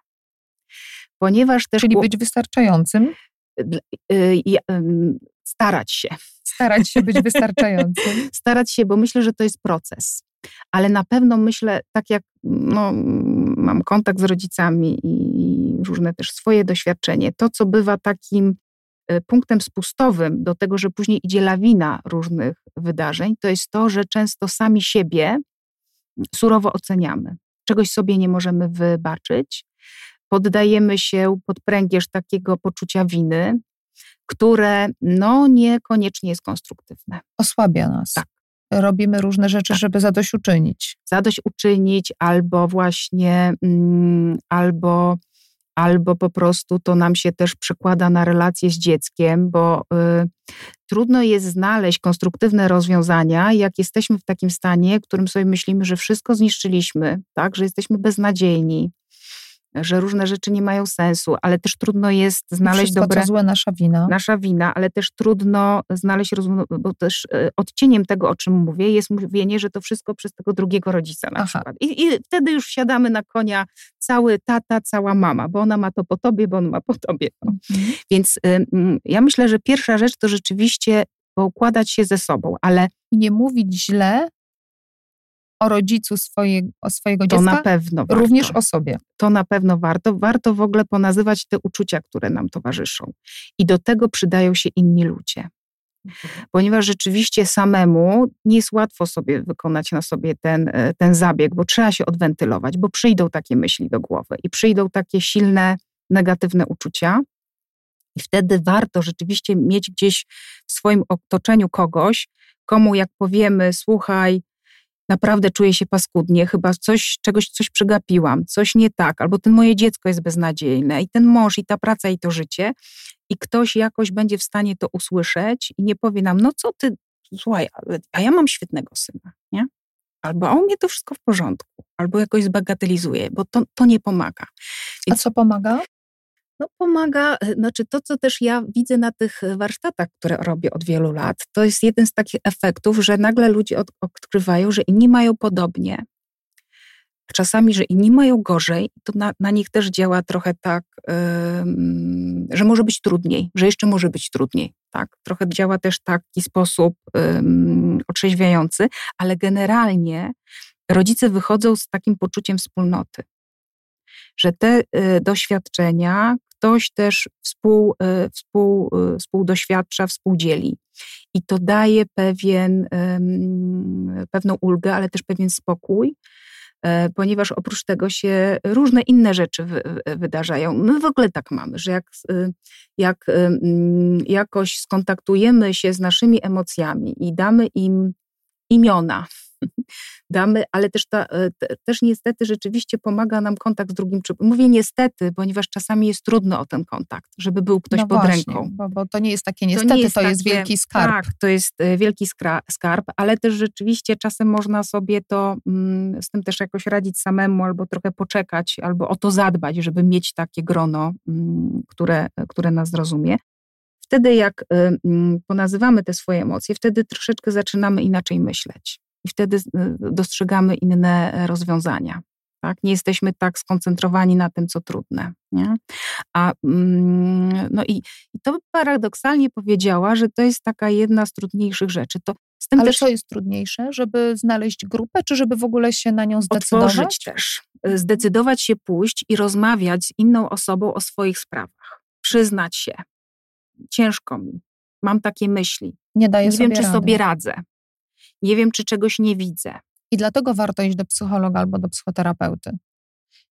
Ponieważ też. Czyli być wystarczającym? Y, starać się. Starać się być wystarczającym. starać się, bo myślę, że to jest proces. Ale na pewno myślę, tak jak no, mam kontakt z rodzicami i różne też swoje doświadczenie, to co bywa takim y, punktem spustowym do tego, że później idzie lawina różnych wydarzeń, to jest to, że często sami siebie surowo oceniamy. Czegoś sobie nie możemy wybaczyć, poddajemy się pod pręgierz takiego poczucia winy, które no niekoniecznie jest konstruktywne. Osłabia nas. Tak. Robimy różne rzeczy, tak. żeby zadośćuczynić. Zadośćuczynić albo właśnie, mm, albo, albo po prostu to nam się też przekłada na relacje z dzieckiem, bo y, trudno jest znaleźć konstruktywne rozwiązania, jak jesteśmy w takim stanie, w którym sobie myślimy, że wszystko zniszczyliśmy, tak, że jesteśmy beznadziejni, że różne rzeczy nie mają sensu, ale też trudno jest znaleźć Wszystko, dobre... Co złe, nasza wina. Nasza wina, ale też trudno znaleźć bo też e, odcieniem tego, o czym mówię, jest mówienie, że to wszystko przez tego drugiego rodzica na Aha. przykład. I, I, wtedy już siadamy na konia cały tata, cała mama, bo ona ma to po tobie, bo on ma po tobie. No. Mhm. Więc y, ja myślę, że pierwsza rzecz to rzeczywiście poukładać się ze sobą, ale... Nie mówić źle o rodzicu swoje, o swojego dziecka, to na pewno warto. również o sobie. To na pewno warto. Warto w ogóle ponazywać te uczucia, które nam towarzyszą. I do tego przydają się inni ludzie. Ponieważ rzeczywiście samemu nie jest łatwo sobie wykonać na sobie ten, e, ten zabieg, bo trzeba się odwentylować, bo przyjdą takie myśli do głowy i przyjdą takie silne, negatywne uczucia. I wtedy warto rzeczywiście mieć gdzieś w swoim otoczeniu kogoś, komu jak powiemy, słuchaj, naprawdę czuję się paskudnie, chyba coś, czegoś coś przegapiłam, coś nie tak, albo ten moje dziecko jest beznadziejne i ten mąż i ta praca i to życie i ktoś jakoś będzie w stanie to usłyszeć i nie powie nam, no co ty, słuchaj, a ja mam świetnego syna, nie? Albo a u mnie to wszystko w porządku, albo jakoś zbagatelizuje, bo to, to nie pomaga. Więc, a co pomaga? No pomaga, e, znaczy to, co też ja widzę na tych warsztatach, które robię od wielu lat, to jest jeden z takich efektów, że nagle ludzie od, odkrywają, że inni mają podobnie, czasami, że inni mają gorzej, to na, na nich też działa trochę tak, yy, że może być trudniej, że jeszcze może być trudniej. Tak? Trochę działa też taki sposób yy, otrzeźwiający, ale generalnie rodzice wychodzą z takim poczuciem wspólnoty że te y, doświadczenia ktoś też współ, e, współ, e, współdoświadcza, współdzieli. I to daje pewien, pewną ulgę, ale też pewien spokój, e, ponieważ oprócz tego się różne inne rzeczy wydarzają. My w ogóle tak mamy, że jak, jak jakoś skontaktujemy się z naszymi emocjami i damy im imiona, damy, ale też, ta, e, też niestety rzeczywiście pomaga nam kontakt z drugim człowiekiem. Mówię niestety, ponieważ czasami jest trudno o ten kontakt, żeby był ktoś no pod właśnie, ręką. Bo, bo, to nie jest takie niestety, to, jest, to jest wielki skarb. Tak, to jest e, wielki skarb, ale też rzeczywiście czasem można sobie to mm, z tym też jakoś radzić samemu, albo trochę poczekać, albo o to zadbać, żeby mieć takie grono, mm, które, które nas zrozumie. Wtedy, jak mm, ponazywamy te swoje emocje, wtedy troszeczkę zaczynamy inaczej myśleć i wtedy y, dostrzegamy inne rozwiązania. Tak? Nie jesteśmy tak skoncentrowani na tym, co trudne. Nie? A, mm, no i, i to paradoksalnie powiedziała, że to jest taka jedna z trudniejszych rzeczy. To z tym Ale też... co jest trudniejsze, żeby znaleźć grupę, czy żeby w ogóle się na nią zdecydować? Otworzyć też. Y, zdecydować się pójść i rozmawiać z inną osobą o swoich sprawach przyznać się. Ciężko mi. Mam takie myśli. Nie daję Nie sobie wiem, czy rady. sobie radzę. Nie wiem, czy czegoś nie widzę. I dlatego warto iść do psychologa albo do psychoterapeuty.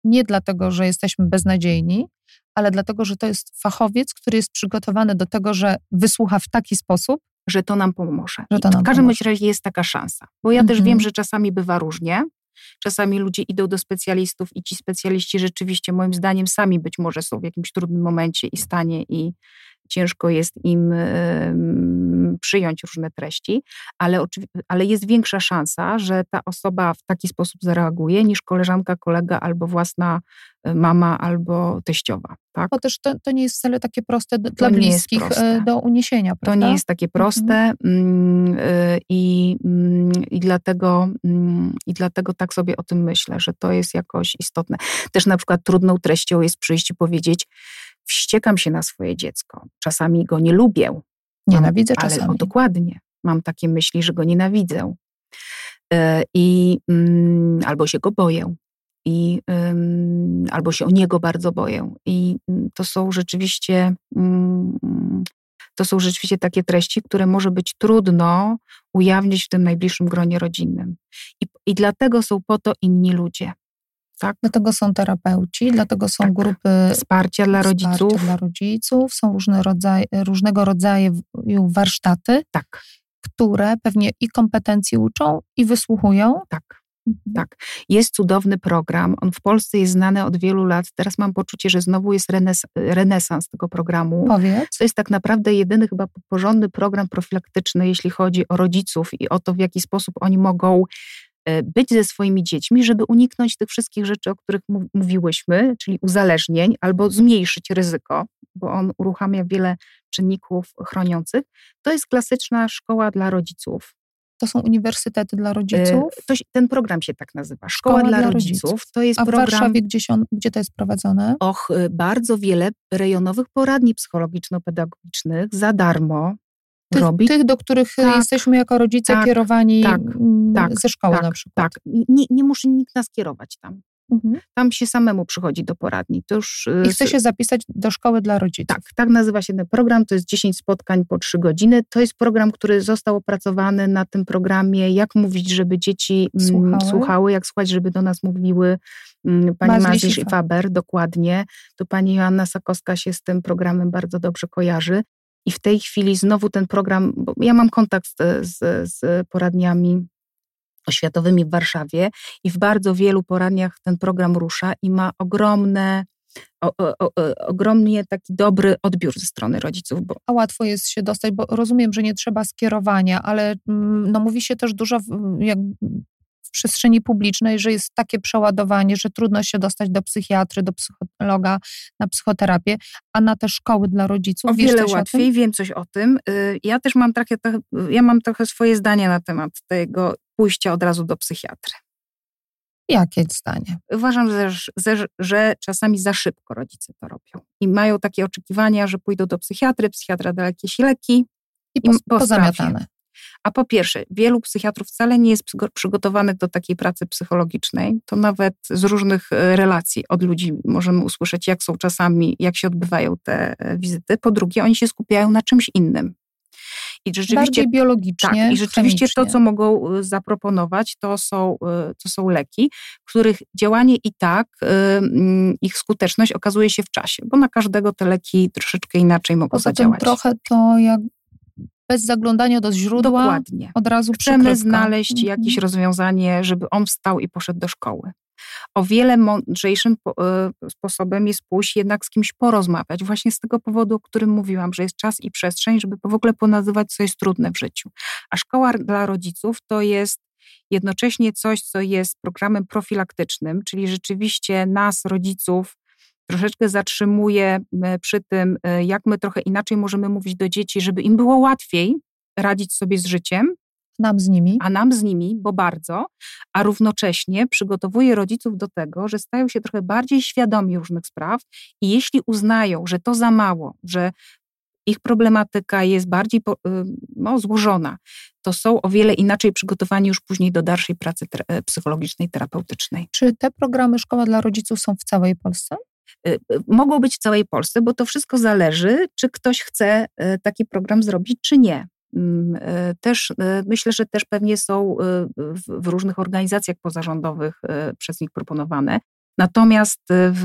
Nie dlatego, że jesteśmy beznadziejni, ale dlatego, że to jest fachowiec, który jest przygotowany do tego, że wysłucha w taki sposób, że to nam pomoże. Że to nam w każdym pomoże. razie jest taka szansa. Bo ja też Mhm. wiem, że czasami bywa różnie. Czasami ludzie idą do specjalistów i ci specjaliści rzeczywiście, moim zdaniem, sami być może są w jakimś trudnym momencie i stanie i ciężko jest im przyjąć różne treści, ale, ale jest większa szansa, że ta osoba w taki sposób zareaguje niż koleżanka, kolega albo własna e, mama albo teściowa. Tak? bo też to, to nie jest wcale takie proste do, dla bliskich proste. e, do uniesienia, To prawda? nie jest takie proste mm, y, i, mm, i, dlatego, mm, i dlatego tak sobie o tym myślę, że to jest jakoś istotne. Też na przykład trudną treścią jest przyjść i powiedzieć, wściekam się na swoje dziecko, czasami go nie lubię. Nienawidzę ale, czasami. O, dokładnie. Mam takie myśli, że go nienawidzę. Y, I, mm, albo się go boję. I, ym, albo się o niego bardzo boję. I mm, to są rzeczywiście mm, to są rzeczywiście takie treści, które może być trudno ujawnić w tym najbliższym gronie rodzinnym. I, i dlatego są po to inni ludzie. Tak? Dlatego są terapeuci, dlatego są Tak. grupy Wsparcia dla wsparcia rodziców. dla rodziców, są różne rodzaje, różnego rodzaju warsztaty, Tak, które pewnie i kompetencji uczą, i wysłuchują. tak. Tak. Jest cudowny program. On w Polsce jest znany od wielu lat. Teraz mam poczucie, że znowu jest renes renesans tego programu. Powiedz. To jest tak naprawdę jedyny chyba porządny program profilaktyczny, jeśli chodzi o rodziców i o to, w jaki sposób oni mogą być ze swoimi dziećmi, żeby uniknąć tych wszystkich rzeczy, o których mów- mówiłyśmy, czyli uzależnień, albo zmniejszyć ryzyko, bo on uruchamia wiele czynników chroniących. To jest klasyczna szkoła dla rodziców. To są uniwersytety dla E, rodziców. To, ten program się tak nazywa. Szkoła, dla, rodziców. To jest A w program. Warszawie, on, gdzie to jest prowadzone? Och, y, bardzo wiele rejonowych poradni psychologiczno-pedagogicznych za darmo Tych, robi. tych do których Tak, jesteśmy jako rodzice tak, kierowani tak, mm, tak, ze szkoły tak, na przykład. Tak, nie, nie musi nikt nas kierować tam. Mhm. Tam się samemu przychodzi do poradni. To już, y, I chce się zapisać do szkoły dla rodziców. Tak, tak nazywa się ten program. To jest 10 spotkań po 3 godziny. To jest program, który został opracowany na tym programie, jak mówić, żeby dzieci mm, Słuchały. słuchały, jak słuchać, żeby do nas mówiły mm, pani Mazlisz i Faber, dokładnie. To pani Joanna Sakowska się z tym programem bardzo dobrze kojarzy. I w tej chwili znowu ten program, bo ja mam kontakt z, z, z poradniami oświatowymi w Warszawie i w bardzo wielu poradniach ten program rusza i ma ogromne, o, o, o, ogromnie taki dobry odbiór ze strony rodziców, bo A łatwo jest się dostać, bo rozumiem, że nie trzeba skierowania, ale mm, no, mówi się też dużo jak, w przestrzeni publicznej, że jest takie przeładowanie, że trudno się dostać do psychiatry, do psychologa, na psychoterapię, a na te szkoły dla rodziców. o wiele o łatwiej, tym? wiem coś o tym. Y, Ja też mam takie, trochę- ja mam trochę swoje zdanie na temat tego pójścia od razu do psychiatry. Jakie zdanie? Uważam, że, że, że czasami za szybko rodzice to robią i mają takie oczekiwania, że pójdą do psychiatry, psychiatra da jakieś leki, I I po pozamiatane. A po pierwsze, wielu psychiatrów wcale nie jest przygotowanych do takiej pracy psychologicznej. To nawet z różnych e, relacji od ludzi możemy usłyszeć, jak są czasami, jak się odbywają te e, wizyty. Po drugie, oni się skupiają na czymś innym. I rzeczywiście Bardziej biologicznie, tak, i rzeczywiście to, chemicznie. co mogą y, zaproponować, to są, to są leki, których działanie i tak, ich skuteczność okazuje się w czasie, bo na każdego te leki troszeczkę inaczej mogą Poza tym zadziałać. trochę to jak bez zaglądania do źródła, Dokładnie. od razu Chcemy przykrywka. znaleźć Mhm. jakieś rozwiązanie, żeby on wstał i poszedł do szkoły. O wiele mądrzejszym y, sposobem jest pójść jednak z kimś porozmawiać, właśnie z tego powodu, o którym mówiłam, że jest czas i przestrzeń, żeby w ogóle ponazywać, co jest trudne w życiu. A szkoła dla rodziców to jest jednocześnie coś, co jest programem profilaktycznym, czyli rzeczywiście nas, rodziców, troszeczkę zatrzymuje e, przy tym, e, jak my trochę inaczej możemy mówić do dzieci, żeby im było łatwiej radzić sobie z życiem, Nam z nimi. a nam z nimi, bo bardzo, a równocześnie przygotowuje rodziców do tego, że stają się trochę bardziej świadomi różnych spraw i jeśli uznają, że to za mało, że ich problematyka jest bardziej y, no, złożona, to są o wiele inaczej przygotowani już później do dalszej pracy e, psychologicznej, terapeutycznej. Czy te programy Szkoła dla Rodziców są w całej Polsce? Mogą być w całej Polsce, bo to wszystko zależy, czy ktoś chce taki program zrobić, czy nie. Mm, też myślę, że też pewnie są w różnych organizacjach pozarządowych przez nich proponowane. Natomiast w,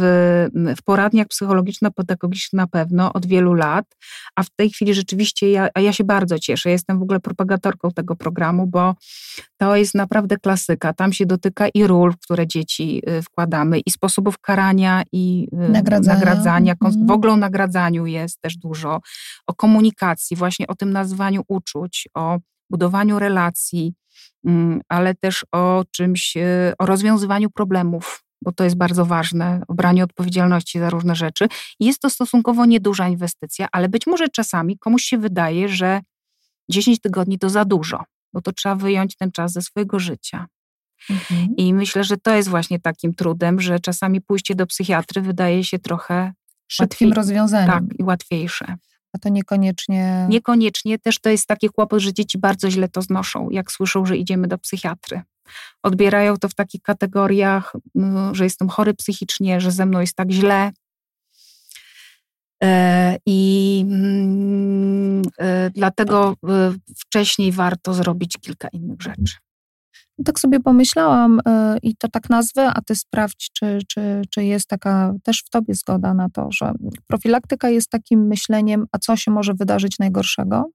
w poradniach psychologiczno-pedagogicznych na pewno od wielu lat, a w tej chwili rzeczywiście ja, a ja się bardzo cieszę, jestem w ogóle propagatorką tego programu, bo to jest naprawdę klasyka. Tam się dotyka i ról, w które dzieci y, wkładamy, i sposobów karania, i y, nagradzania. nagradzania. Mhm. W ogóle o nagradzaniu jest też dużo, o komunikacji, właśnie o tym nazwaniu uczuć, o budowaniu relacji, mm, ale też o czymś, y, o rozwiązywaniu problemów bo to jest bardzo ważne, o braniu odpowiedzialności za różne rzeczy. Jest to stosunkowo nieduża inwestycja, ale być może czasami komuś się wydaje, że 10 tygodni to za dużo, bo to trzeba wyjąć ten czas ze swojego życia. Mhm. I myślę, że to jest właśnie takim trudem, że czasami pójście do psychiatry wydaje się trochę szybkim łatwiej, rozwiązaniem. Tak, i łatwiejsze. A to niekoniecznie. Niekoniecznie. Też to jest taki kłopot, że dzieci bardzo źle to znoszą, jak słyszą, że idziemy do psychiatry odbierają to w takich kategoriach, no, że jestem chory psychicznie, że ze mną jest tak źle. E, I mm, e, dlatego e, wcześniej warto zrobić kilka innych rzeczy. No tak sobie pomyślałam i to tak nazwę, a ty sprawdź, czy, czy, czy jest taka też w tobie zgoda na to, że profilaktyka jest takim myśleniem, a co się może wydarzyć najgorszego?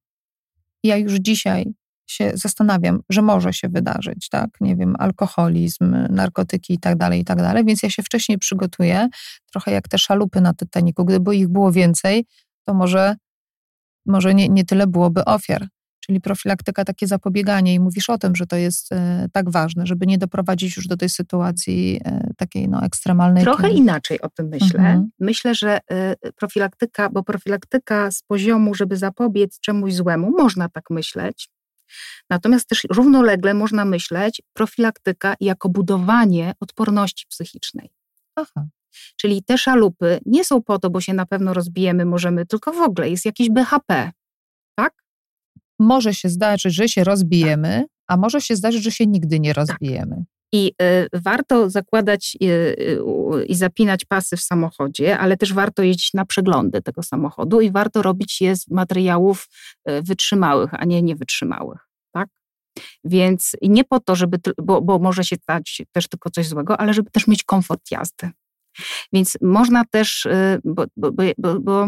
Ja już dzisiaj się zastanawiam, że może się wydarzyć, tak? Nie wiem, alkoholizm, narkotyki i tak dalej, i tak dalej, więc ja się wcześniej przygotuję, trochę jak te szalupy na Titaniku. Gdyby ich było więcej, to może, może nie, nie tyle byłoby ofiar. Czyli profilaktyka, takie zapobieganie i mówisz o tym, że to jest e, tak ważne, żeby nie doprowadzić już do tej sytuacji e, takiej no, ekstremalnej. Trochę kiedy... inaczej o tym myślę. Mhm. Myślę, że e, profilaktyka, bo profilaktyka z poziomu, żeby zapobiec czemuś złemu, można tak myśleć, Natomiast też równolegle można myśleć profilaktyka jako budowanie odporności psychicznej. Aha. Czyli te szalupy nie są po to, bo się na pewno rozbijemy, możemy, tylko w ogóle jest jakieś BHP, tak? Może się zdarzyć, że się rozbijemy, tak. a może się zdarzyć, że się nigdy nie tak. rozbijemy. Tak. I y, warto zakładać y, y, i zapinać pasy w samochodzie, ale też warto jeździć na przeglądy tego samochodu i warto robić je z materiałów wytrzymałych, a nie niewytrzymałych. Tak? Więc nie po to, żeby, bo, bo może się stać też tylko coś złego, ale żeby też mieć komfort jazdy. Więc można też, bo, bo, bo, bo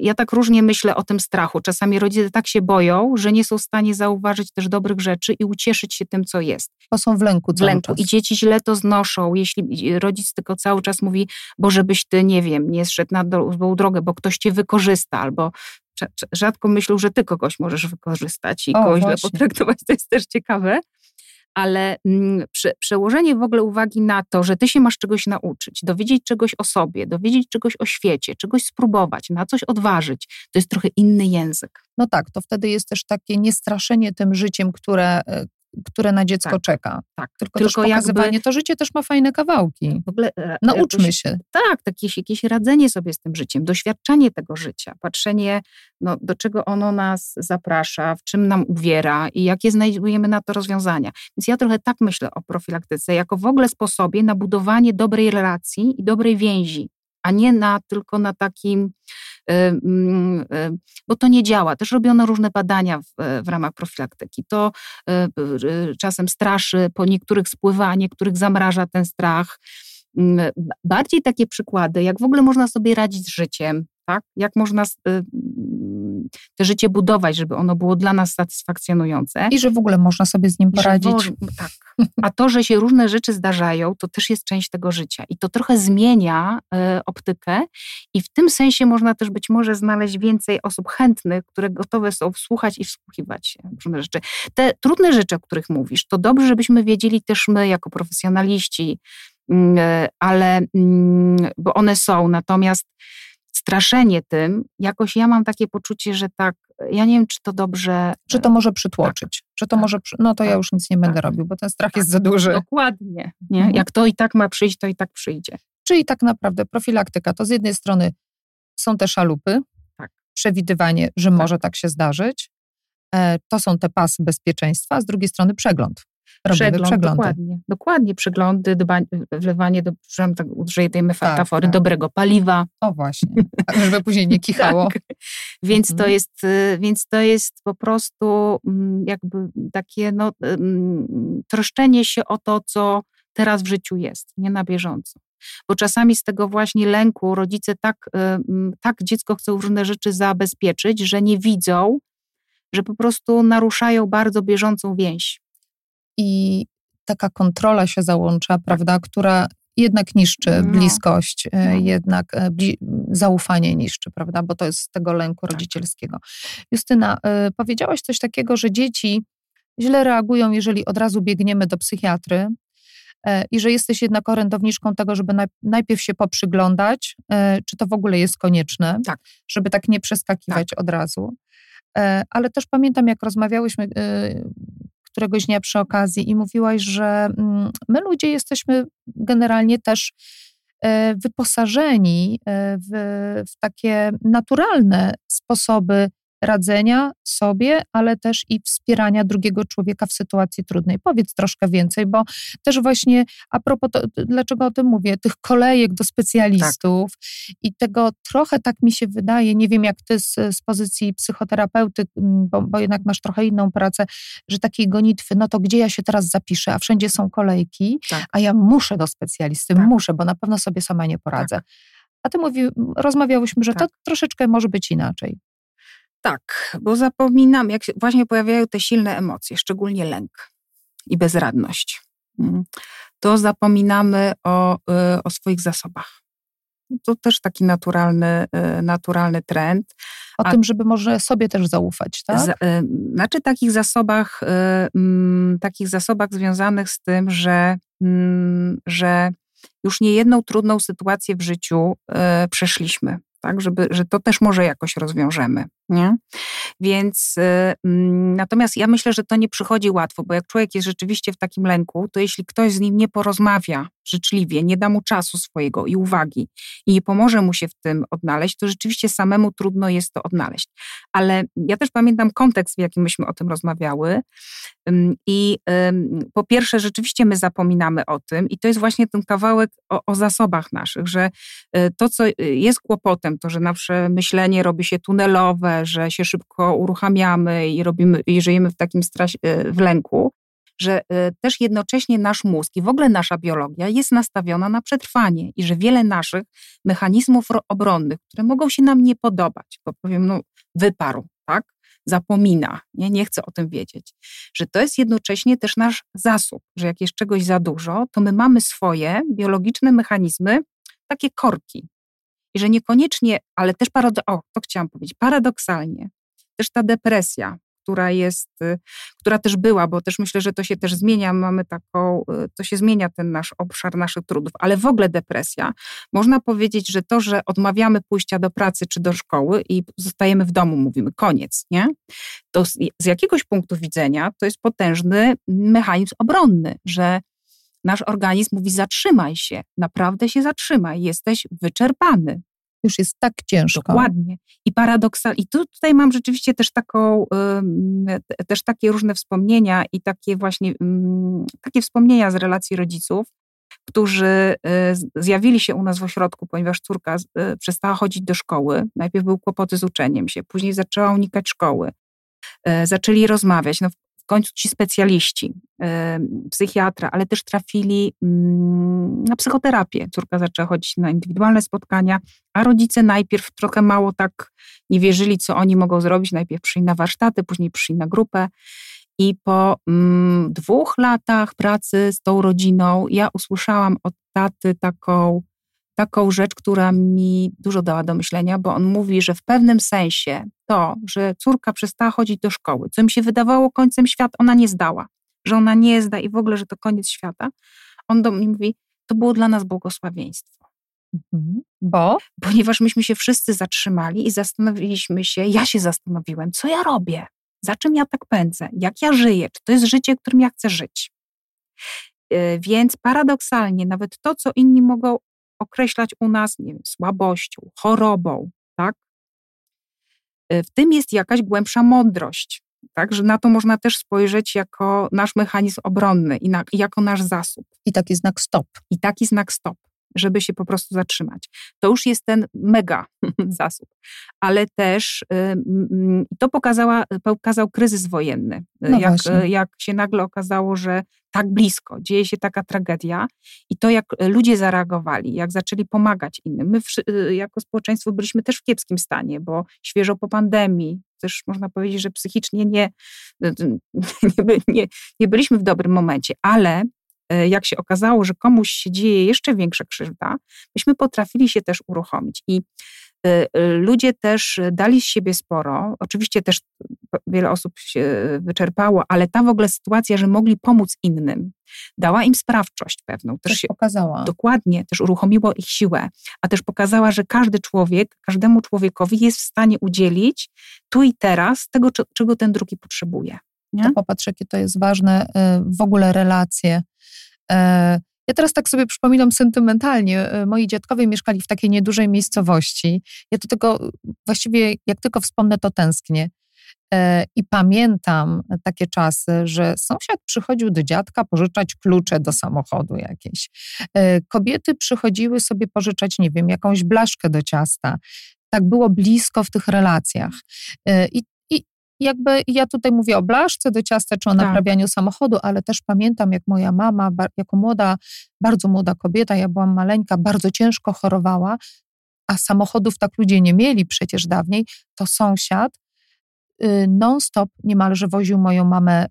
ja tak różnie myślę o tym strachu. Czasami rodzice tak się boją, że nie są w stanie zauważyć też dobrych rzeczy i ucieszyć się tym, co jest. Bo są w lęku. W lęku. I dzieci źle to znoszą. Jeśli rodzic tylko cały czas mówi, bo żebyś ty, nie wiem, nie zszedł na złą drogę, bo ktoś cię wykorzysta, albo rzadko myślą, że ty kogoś możesz wykorzystać i o, kogoś źle potraktować. To jest też ciekawe ale mm, prze, przełożenie w ogóle uwagi na to, że ty się masz czegoś nauczyć, dowiedzieć czegoś o sobie, dowiedzieć czegoś o świecie, czegoś spróbować, na coś odważyć, to jest trochę inny język. No tak, to wtedy jest też takie niestraszenie tym życiem, które, e, które na dziecko tak, czeka. Tak. Tylko, Tylko pokazywanie, jakby, to życie też ma fajne kawałki. W ogóle, e, Nauczmy jakoś, się. Tak, jakieś, jakieś radzenie sobie z tym życiem, doświadczanie tego życia, patrzenie, no, do czego ono nas zaprasza, w czym nam uwiera i jakie znajdujemy na to rozwiązania. Więc ja trochę tak myślę o profilaktyce, jako w ogóle sposobie na budowanie dobrej relacji i dobrej więzi a nie na, tylko na takim, bo to nie działa. Też robiono różne badania w, w ramach profilaktyki. To y, czasem straszy, po niektórych spływa, niektórych zamraża ten strach. Mm, bardziej takie przykłady, jak w ogóle można sobie radzić z życiem, tak? jak można te życie budować, żeby ono było dla nas satysfakcjonujące. I że w ogóle można sobie z nim poradzić. tak. A to, że się różne rzeczy zdarzają, to też jest część tego życia. I to trochę zmienia y, optykę i w tym sensie można też być może znaleźć więcej osób chętnych, które gotowe są wsłuchać i wsłuchiwać się w różne rzeczy. Te trudne rzeczy, o których mówisz, to dobrze, żebyśmy wiedzieli też my, jako profesjonaliści, y, ale y, bo one są. Natomiast straszenie tym, jakoś ja mam takie poczucie, że tak, ja nie wiem, czy to dobrze. Czy to może przytłoczyć, tak, czy to tak, może, no to tak, ja już nic nie będę tak. robił, bo ten strach jest za duży. Dokładnie, nie? Mhm. Jak to i tak ma przyjść, to i tak przyjdzie. Czyli tak naprawdę profilaktyka to z jednej strony są te szalupy, tak. przewidywanie, że tak. może tak się zdarzyć, e, to są te pasy bezpieczeństwa, a z drugiej strony przegląd. Przegląd, przegląd dokładnie. Dokładnie, przeglądy, dbań, wlewanie, do, tak użyję tej metafory, tak, tak. dobrego paliwa. O właśnie, żeby później nie kichało. tak. Więc, mhm. to jest, y, więc to jest po prostu mm, jakby takie no, troszczenie się o to, co teraz w życiu jest, nie na bieżąco. Bo czasami z tego właśnie lęku rodzice tak, y, tak dziecko chcą różne rzeczy zabezpieczyć, że nie widzą, że po prostu naruszają bardzo bieżącą więź. I taka kontrola się załącza, prawda, która jednak niszczy no. bliskość, y, no. jednak y, bli zaufanie niszczy, prawda, bo to jest z tego lęku tak. rodzicielskiego. Justyna, powiedziałaś coś takiego, że dzieci źle reagują, jeżeli od razu biegniemy do psychiatry, E, i że jesteś jednak orędowniczką tego, żeby najpierw się poprzyglądać, e, czy to w ogóle jest konieczne, tak. żeby tak nie przeskakiwać tak. od razu. E, ale też pamiętam, jak rozmawiałyśmy któregoś dnia przy okazji i mówiłaś, że mm, my ludzie jesteśmy generalnie też wyposażeni w, w takie naturalne sposoby radzenia sobie, ale też i wspierania drugiego człowieka w sytuacji trudnej. Powiedz troszkę więcej, bo też właśnie a propos, to, dlaczego o tym mówię, tych kolejek do specjalistów tak. i tego trochę tak mi się wydaje, nie wiem jak ty z, z pozycji psychoterapeuty, bo, bo jednak masz trochę inną pracę, że takiej gonitwy, no to gdzie ja się teraz zapiszę, a wszędzie są kolejki, tak. a ja muszę do specjalisty, tak. muszę, bo na pewno sobie sama nie poradzę. Tak. A ty mówi, rozmawiałyśmy, że to tak. troszeczkę może być inaczej. Tak, bo zapominam, jak się właśnie pojawiają te silne emocje, szczególnie lęk i bezradność, mm, to zapominamy o, y, o swoich zasobach. To też taki naturalny, y, naturalny trend. O A, tym, żeby może sobie też zaufać, tak? Z, y, znaczy takich zasobach, mm, takich zasobach związanych z tym, że, mm, że już nie jedną trudną sytuację w życiu przeszliśmy tak, żeby, że to też może jakoś rozwiążemy. Nie? Więc y, mm, natomiast ja myślę, że to nie przychodzi łatwo, bo jak człowiek jest rzeczywiście w takim lęku, to jeśli ktoś z nim nie porozmawia życzliwie, nie da mu czasu swojego i uwagi i nie pomoże mu się w tym odnaleźć, to rzeczywiście samemu trudno jest to odnaleźć. Ale ja też pamiętam kontekst, w jakim myśmy o tym rozmawiały. I po pierwsze, rzeczywiście my zapominamy o tym, i to jest właśnie ten kawałek o, o zasobach naszych, że y, to, co y, jest kłopotem, to, że nasze myślenie robi się tunelowe, że się szybko uruchamiamy i robimy, i żyjemy w takim strasie, w lęku, że też jednocześnie nasz mózg i w ogóle nasza biologia jest nastawiona na przetrwanie i że wiele naszych mechanizmów obronnych, które mogą się nam nie podobać, bo powiem, no wyparł, tak? Zapomina, nie, nie chce o tym wiedzieć, że to jest jednocześnie też nasz zasób, że jak jest czegoś za dużo, to my mamy swoje biologiczne mechanizmy, takie korki, i że niekoniecznie, ale też parado- o, to chciałam powiedzieć, paradoksalnie, też ta depresja, która jest, y, która też była, bo też myślę, że to się też zmienia, mamy taką, y, to się zmienia ten nasz obszar naszych trudów, ale w ogóle depresja. Można powiedzieć, że to, że odmawiamy pójścia do pracy czy do szkoły i zostajemy w domu, mówimy koniec, nie? To z, z jakiegoś punktu widzenia to jest potężny mechanizm obronny, że nasz organizm mówi zatrzymaj się, naprawdę się zatrzymaj, jesteś wyczerpany. Już jest tak ciężko. Dokładnie. I paradoksalnie, i tu, tutaj mam rzeczywiście też taką, też takie różne wspomnienia i takie właśnie, takie wspomnienia z relacji rodziców, którzy y, zjawili się u nas w ośrodku, ponieważ córka y, przestała chodzić do szkoły. Najpierw były kłopoty z uczeniem się, później zaczęła unikać szkoły. Y, zaczęli rozmawiać. No, końcu ci specjaliści, psychiatra, ale też trafili mm, na psychoterapię. Córka zaczęła chodzić na indywidualne spotkania, a rodzice najpierw trochę mało tak nie wierzyli, co oni mogą zrobić. Najpierw przyszli na warsztaty, później przyszli na grupę. I po mm, dwóch latach pracy z tą rodziną, ja usłyszałam od taty taką taką rzecz, która mi dużo dała do myślenia, bo on mówi, że w pewnym sensie to, że córka przestała chodzić do szkoły, co mi się wydawało końcem świata, ona nie zdała, że ona nie zda i w ogóle, że to koniec świata. On do mnie mówi, to było dla nas błogosławieństwo. Mhm. Bo? Ponieważ myśmy się wszyscy zatrzymali i zastanowiliśmy się, ja się zastanowiłem, co ja robię, za czym ja tak pędzę, jak ja żyję, czy to jest życie, którym ja chcę żyć. E, więc paradoksalnie, nawet to, co inni mogą określać u nas, nie wiem, słabością, chorobą, tak? E, w tym jest jakaś głębsza mądrość. Tak, że na to można też spojrzeć jako nasz mechanizm obronny i na, jako nasz zasób. I taki znak stop. I taki znak stop żeby się po prostu zatrzymać. To już jest ten mega zasób. Ale też y, to pokazała, pokazał kryzys wojenny. Y, no jak, y, jak się nagle okazało, że tak blisko dzieje się taka tragedia i to, jak ludzie zareagowali, jak zaczęli pomagać innym. My jako społeczeństwo byliśmy też w kiepskim stanie, bo świeżo po pandemii, też można powiedzieć, że psychicznie nie, nie, nie, nie byliśmy w dobrym momencie, ale jak się okazało, że komuś się dzieje jeszcze większa krzywda, myśmy potrafili się też uruchomić. I e, e, ludzie też dali z siebie sporo. Oczywiście też wiele osób się wyczerpało, ale ta w ogóle sytuacja, że mogli pomóc innym, dała im sprawczość pewną. Też, też się pokazała. Dokładnie, też uruchomiło ich siłę, a też pokazała, że każdy człowiek, każdemu człowiekowi jest w stanie udzielić tu i teraz tego, czego ten drugi potrzebuje. Nie? To popatrz, jakie to jest ważne, w ogóle relacje E, ja teraz tak sobie przypominam sentymentalnie. E, moi dziadkowie mieszkali w takiej niedużej miejscowości. Ja do tego właściwie, jak tylko wspomnę, to tęsknię. E, I pamiętam takie czasy, że sąsiad przychodził do dziadka pożyczać klucze do samochodu jakieś. Kobiety przychodziły sobie pożyczać, nie wiem, jakąś blaszkę do ciasta. Tak było blisko w tych relacjach. I jakby ja tutaj mówię o blaszce do ciasta czy o tak. naprawianiu samochodu, ale też pamiętam, jak moja mama, jako młoda, bardzo młoda kobieta, ja byłam maleńka, bardzo ciężko chorowała, a samochodów tak ludzie nie mieli przecież dawniej, to sąsiad y, non-stop niemalże woził moją mamę y,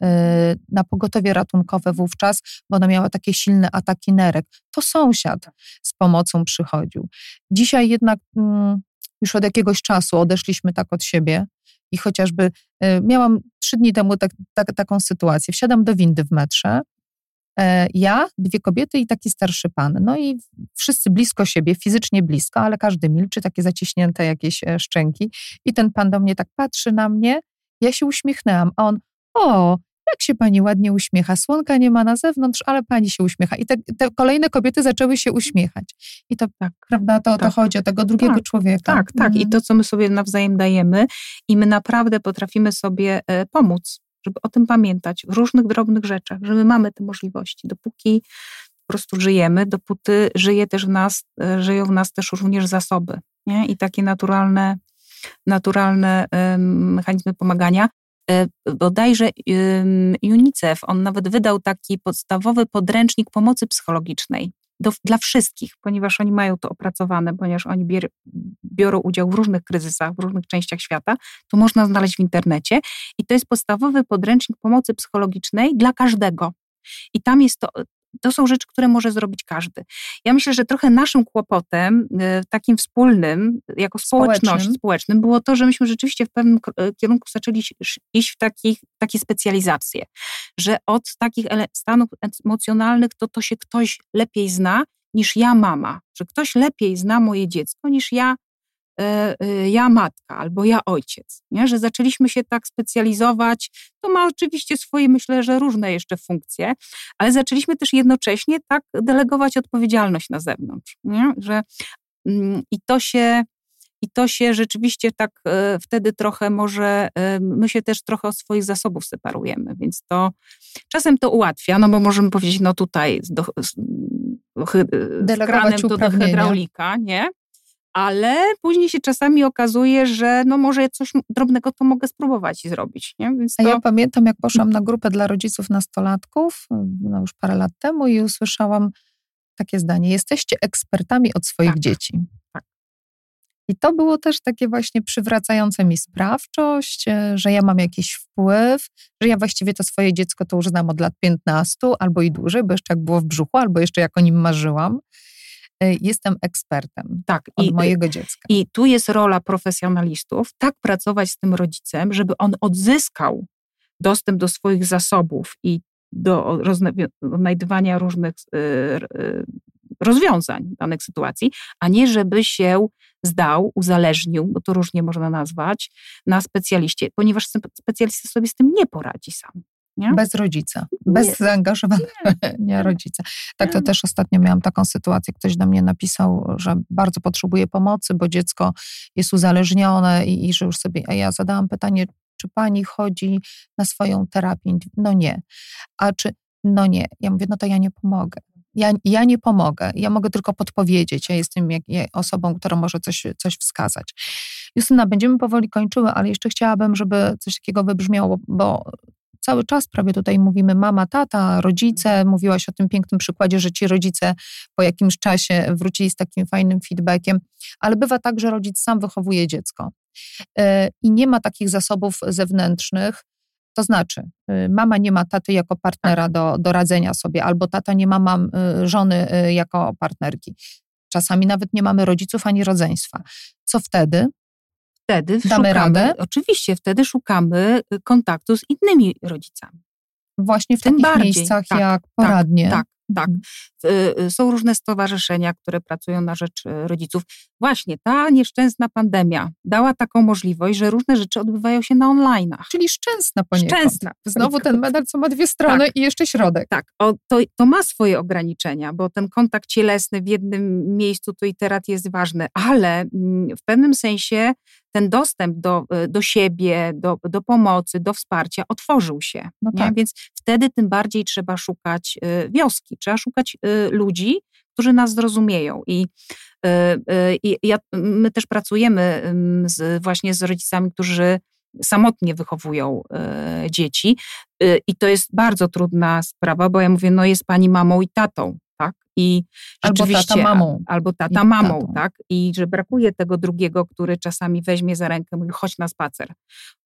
na pogotowie ratunkowe wówczas, bo ona miała takie silne ataki nerek. To sąsiad z pomocą przychodził. Dzisiaj jednak mm, już od jakiegoś czasu odeszliśmy tak od siebie i chociażby e, miałam trzy dni temu tak, tak, taką sytuację. Wsiadam do windy w metrze, e, ja, dwie kobiety i taki starszy pan. No i wszyscy blisko siebie, fizycznie blisko, ale każdy milczy, takie zaciśnięte jakieś e, szczęki. I ten pan do mnie tak patrzy na mnie, ja się uśmiechnęłam, a on, o, jak się pani ładnie uśmiecha, słonka nie ma na zewnątrz, ale pani się uśmiecha. I te, te kolejne kobiety zaczęły się uśmiechać. I to, tak, prawda, to, tak. to chodzi o tego drugiego tak, człowieka. Tak, tak. I mhm. to, co my sobie nawzajem dajemy i my naprawdę potrafimy sobie e, pomóc, żeby o tym pamiętać w różnych drobnych rzeczach, że my mamy te możliwości. Dopóki po prostu żyjemy, dopóty żyje też w nas, e, żyją w nas też również zasoby. Nie? I takie naturalne, naturalne mechanizmy pomagania. E, bodajże UNICEF, on nawet wydał taki podstawowy podręcznik pomocy psychologicznej do, dla wszystkich, ponieważ oni mają to opracowane, ponieważ oni bier, biorą udział w różnych kryzysach, w różnych częściach świata, to można znaleźć w internecie. I to jest podstawowy podręcznik pomocy psychologicznej dla każdego. I tam jest to, to są rzeczy, które może zrobić każdy. Ja myślę, że trochę naszym kłopotem, y, takim wspólnym, jako społeczność społecznym, społecznym było to, że myśmy rzeczywiście w pewnym y, kierunku zaczęli iść w takich, takie specjalizacje, że od takich stanów emocjonalnych to to się ktoś lepiej zna niż ja mama, że ktoś lepiej zna moje dziecko niż ja ja matka albo ja ojciec, nie? że zaczęliśmy się tak specjalizować. To ma oczywiście swoje, myślę, że różne jeszcze funkcje, ale zaczęliśmy też jednocześnie tak delegować odpowiedzialność na zewnątrz, nie? że mm, i to się i to się rzeczywiście tak e, wtedy trochę może, my się też trochę od swoich zasobów separujemy, więc to czasem to ułatwia, no bo możemy powiedzieć, no tutaj do, kranem to do hydraulika, nie? Ale później się czasami okazuje, że no może coś drobnego to mogę spróbować i zrobić. Nie? To... A ja pamiętam, jak poszłam na grupę dla rodziców nastolatków, no już parę lat temu i usłyszałam takie zdanie, jesteście ekspertami od swoich tak. dzieci. Tak. I to było też takie właśnie przywracające mi sprawczość, e, że ja mam jakiś wpływ, że ja właściwie to swoje dziecko to już znam od lat 15 albo i dłużej, bo jeszcze jak było w brzuchu, albo jeszcze jak o nim marzyłam. Y, jestem ekspertem tak, od i, mojego dziecka. I tu jest rola profesjonalistów, tak pracować z tym rodzicem, żeby on odzyskał dostęp do swoich zasobów i do odnajdywania różnych y, y, rozwiązań danych sytuacji, a nie żeby się zdał, uzależnił, bo to różnie można nazwać, na specjaliście, ponieważ specjalista sobie z tym nie poradzi sam. Nie? Bez rodzica, bez nie. zaangażowanego nie. nie rodzica. Tak, to też ostatnio miałam taką sytuację, ktoś do mnie napisał, że bardzo potrzebuje pomocy, bo dziecko jest uzależnione i, i że już sobie, a ja zadałam pytanie, czy pani chodzi na swoją terapię? No nie. A czy, no nie. Ja mówię, no to ja nie pomogę. Ja, ja nie pomogę, ja mogę tylko podpowiedzieć. Ja jestem jak, ja, osobą, która może coś, coś wskazać. Justyna, będziemy powoli kończyły, ale jeszcze chciałabym, żeby coś takiego wybrzmiało, bo cały czas prawie tutaj mówimy mama, tata, rodzice. Mówiłaś o tym pięknym przykładzie, że ci rodzice po jakimś czasie wrócili z takim fajnym feedbackiem, ale bywa tak, że rodzic sam wychowuje dziecko e, i nie ma takich zasobów zewnętrznych. To znaczy, y, mama nie ma taty jako partnera Tak. do, do radzenia sobie, albo tata nie ma mam, y, żony y, jako partnerki. Czasami nawet nie mamy rodziców ani rodzeństwa. Co wtedy? Wtedy Damy szukamy, radę? Oczywiście, wtedy szukamy y, kontaktu z innymi rodzicami. Właśnie w Tym takich bardziej, miejscach tak, jak poradnie. Tak, tak. Y, Są różne stowarzyszenia, które pracują na rzecz y, rodziców. Właśnie ta nieszczęsna pandemia dała taką możliwość, że różne rzeczy odbywają się na online'ach. Czyli szczęsna poniekąd. Szczęsna. Znowu ten medal, co ma dwie strony i jeszcze środek. Tak, o, to, to ma swoje ograniczenia, bo ten kontakt cielesny w jednym miejscu tu i teraz jest ważny, ale mm, w pewnym sensie ten dostęp do, y, do siebie, do, do pomocy, do wsparcia otworzył się. No tak. Więc wtedy tym bardziej trzeba szukać y, wioski, trzeba szukać y, ludzi, którzy nas zrozumieją. I, i ja, my też pracujemy ym, z, właśnie z rodzicami, którzy samotnie wychowują dzieci. I to jest bardzo trudna sprawa, bo ja mówię, no jest pani mamą i tatą? I Albo tata mamą. Albo tata mamą, tatą. tak? I że brakuje tego drugiego, który czasami weźmie za rękę, mówi, chodź na spacer.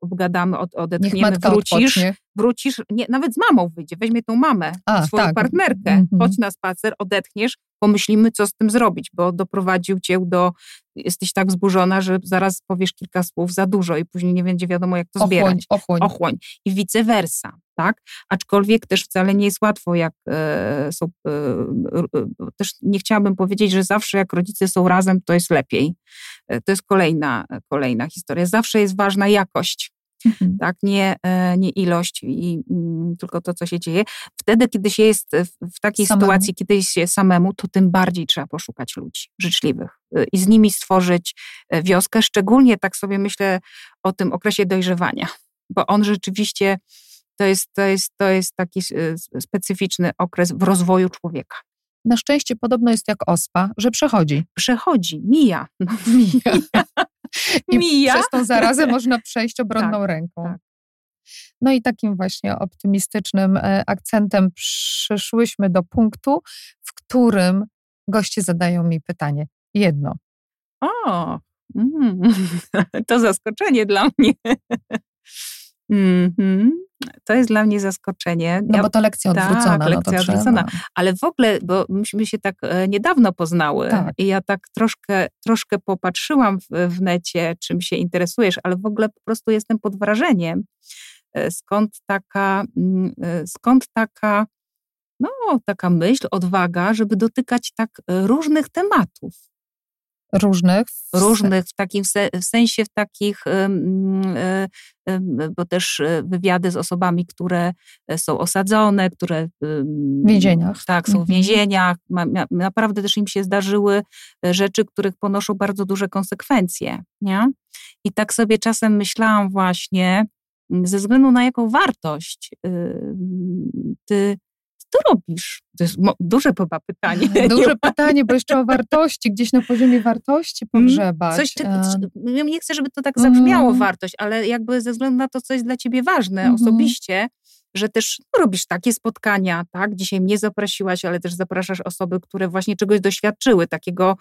Obgadamy, od, odetchniemy, wrócisz, odpocznie. wrócisz, nie, nawet z mamą wyjdzie, weźmie tą mamę, A, swoją tak. partnerkę, Mhm. chodź na spacer, odetchniesz, pomyślimy, co z tym zrobić, bo doprowadził cię do, jesteś tak wzburzona, że zaraz powiesz kilka słów za dużo i później nie będzie wiadomo, jak to Ochłoń, zbierać. ochłoń. Ochłoń. I vice versa, tak? Aczkolwiek też wcale nie jest łatwo, jak e, są, e, e, też nie chciałabym powiedzieć, że zawsze jak rodzice są razem, to jest lepiej. To jest kolejna, kolejna historia. Zawsze jest ważna jakość Mhm. tak? Nie, nie ilość, i, mm, tylko to, co się dzieje. Wtedy, kiedy się jest w, w takiej Samemu. sytuacji, kiedy się samemu, to tym bardziej trzeba poszukać ludzi życzliwych i z nimi stworzyć wioskę. Szczególnie tak sobie myślę o tym okresie dojrzewania, bo on rzeczywiście to jest, to jest, to jest taki e, specyficzny okres w rozwoju człowieka. Na szczęście podobno jest jak ospa, że przechodzi. Przechodzi, mija. No, Mija. I Mija. przez tą zarazę można przejść obronną Tak, ręką. tak. No i takim właśnie optymistycznym e, akcentem przyszłyśmy do punktu, w którym goście zadają mi pytanie. Jedno. O, mm, to zaskoczenie dla mnie. Mhm. To jest dla mnie zaskoczenie. No Ja- bo to lekcja tak, odwrócona. no to lekcja trzeba. odwrócona. ale w ogóle, bo myśmy się tak e, niedawno poznały Tak. i ja tak troszkę, troszkę popatrzyłam w, w necie, czym się interesujesz, ale w ogóle po prostu jestem pod wrażeniem, e, skąd taka, mm, e, skąd taka, no, taka myśl, odwaga, żeby dotykać tak różnych tematów Różnych. różnych, w takim w sensie w takich, bo też e, wywiady z osobami, które e, są osadzone, które W więzieniach. Tak, są w Mhm. więzieniach. Naprawdę też im się zdarzyły e, rzeczy, których ponoszą bardzo duże konsekwencje. Nie? I tak sobie czasem myślałam właśnie, ze względu na jaką wartość ty to robisz. To jest duże chyba pytanie. Duże pytanie, bo jeszcze o wartości, gdzieś na poziomie wartości pogrzebać. Mm, Coś, E, czy, ja nie chcę, żeby to tak zabrzmiało Mhm. wartość, ale jakby ze względu na to, co jest dla ciebie ważne Mhm. osobiście, że też no, robisz takie spotkania, tak? Dzisiaj mnie zaprosiłaś, ale też zapraszasz osoby, które właśnie czegoś doświadczyły, takiego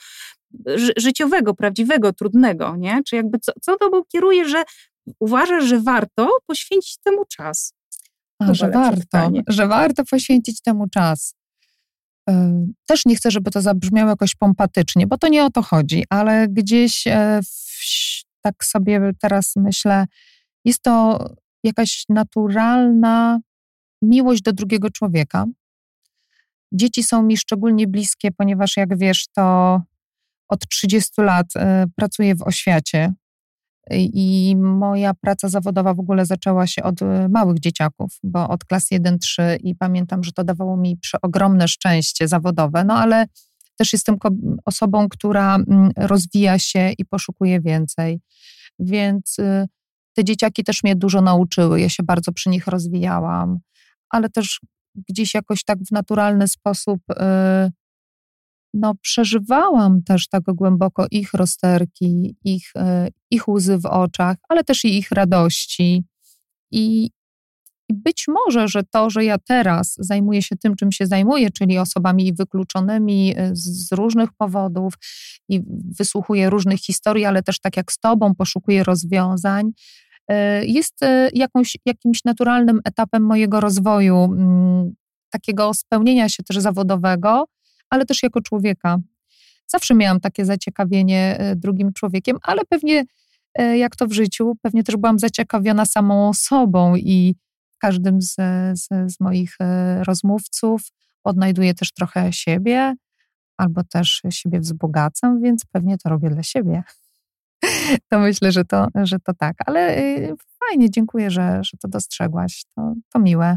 ży- życiowego, prawdziwego, trudnego, nie? Czy jakby co, co tobą kieruje, że uważasz, że warto poświęcić temu czas? A, że warto, że warto poświęcić temu czas. E, Też nie chcę, żeby to zabrzmiało jakoś pompatycznie, bo to nie o to chodzi, ale gdzieś e, w, tak sobie teraz myślę, jest to jakaś naturalna miłość do drugiego człowieka. Dzieci są mi szczególnie bliskie, ponieważ jak wiesz, to od 30 lat e, pracuję w oświacie i moja praca zawodowa w ogóle zaczęła się od e, małych dzieciaków, bo od klas 1-3 i pamiętam, że to dawało mi przeogromne szczęście zawodowe, no ale też jestem osobą, która mm, rozwija się i poszukuje więcej. Więc y, te dzieciaki też mnie dużo nauczyły. Ja się bardzo przy nich rozwijałam, ale też gdzieś jakoś tak w naturalny sposób y, no, przeżywałam też tak głęboko ich rozterki, ich, y, ich łzy w oczach, ale też i ich radości. I, być może, że to, że ja teraz zajmuję się tym, czym się zajmuję, czyli osobami wykluczonymi y, z różnych powodów i wysłuchuję różnych historii, ale też tak jak z Tobą poszukuję rozwiązań, y, jest jakąś, jakimś naturalnym etapem mojego rozwoju, mm, takiego spełnienia się też zawodowego, ale też jako człowieka. Zawsze miałam takie zaciekawienie drugim człowiekiem, ale pewnie jak to w życiu, pewnie też byłam zaciekawiona samą sobą i każdym z, z, z moich e, rozmówców odnajduję też trochę siebie, albo też siebie wzbogacam, więc pewnie to robię dla siebie. To myślę, że to, że to tak. Ale fajnie, dziękuję, że, że to dostrzegłaś. To, to miłe.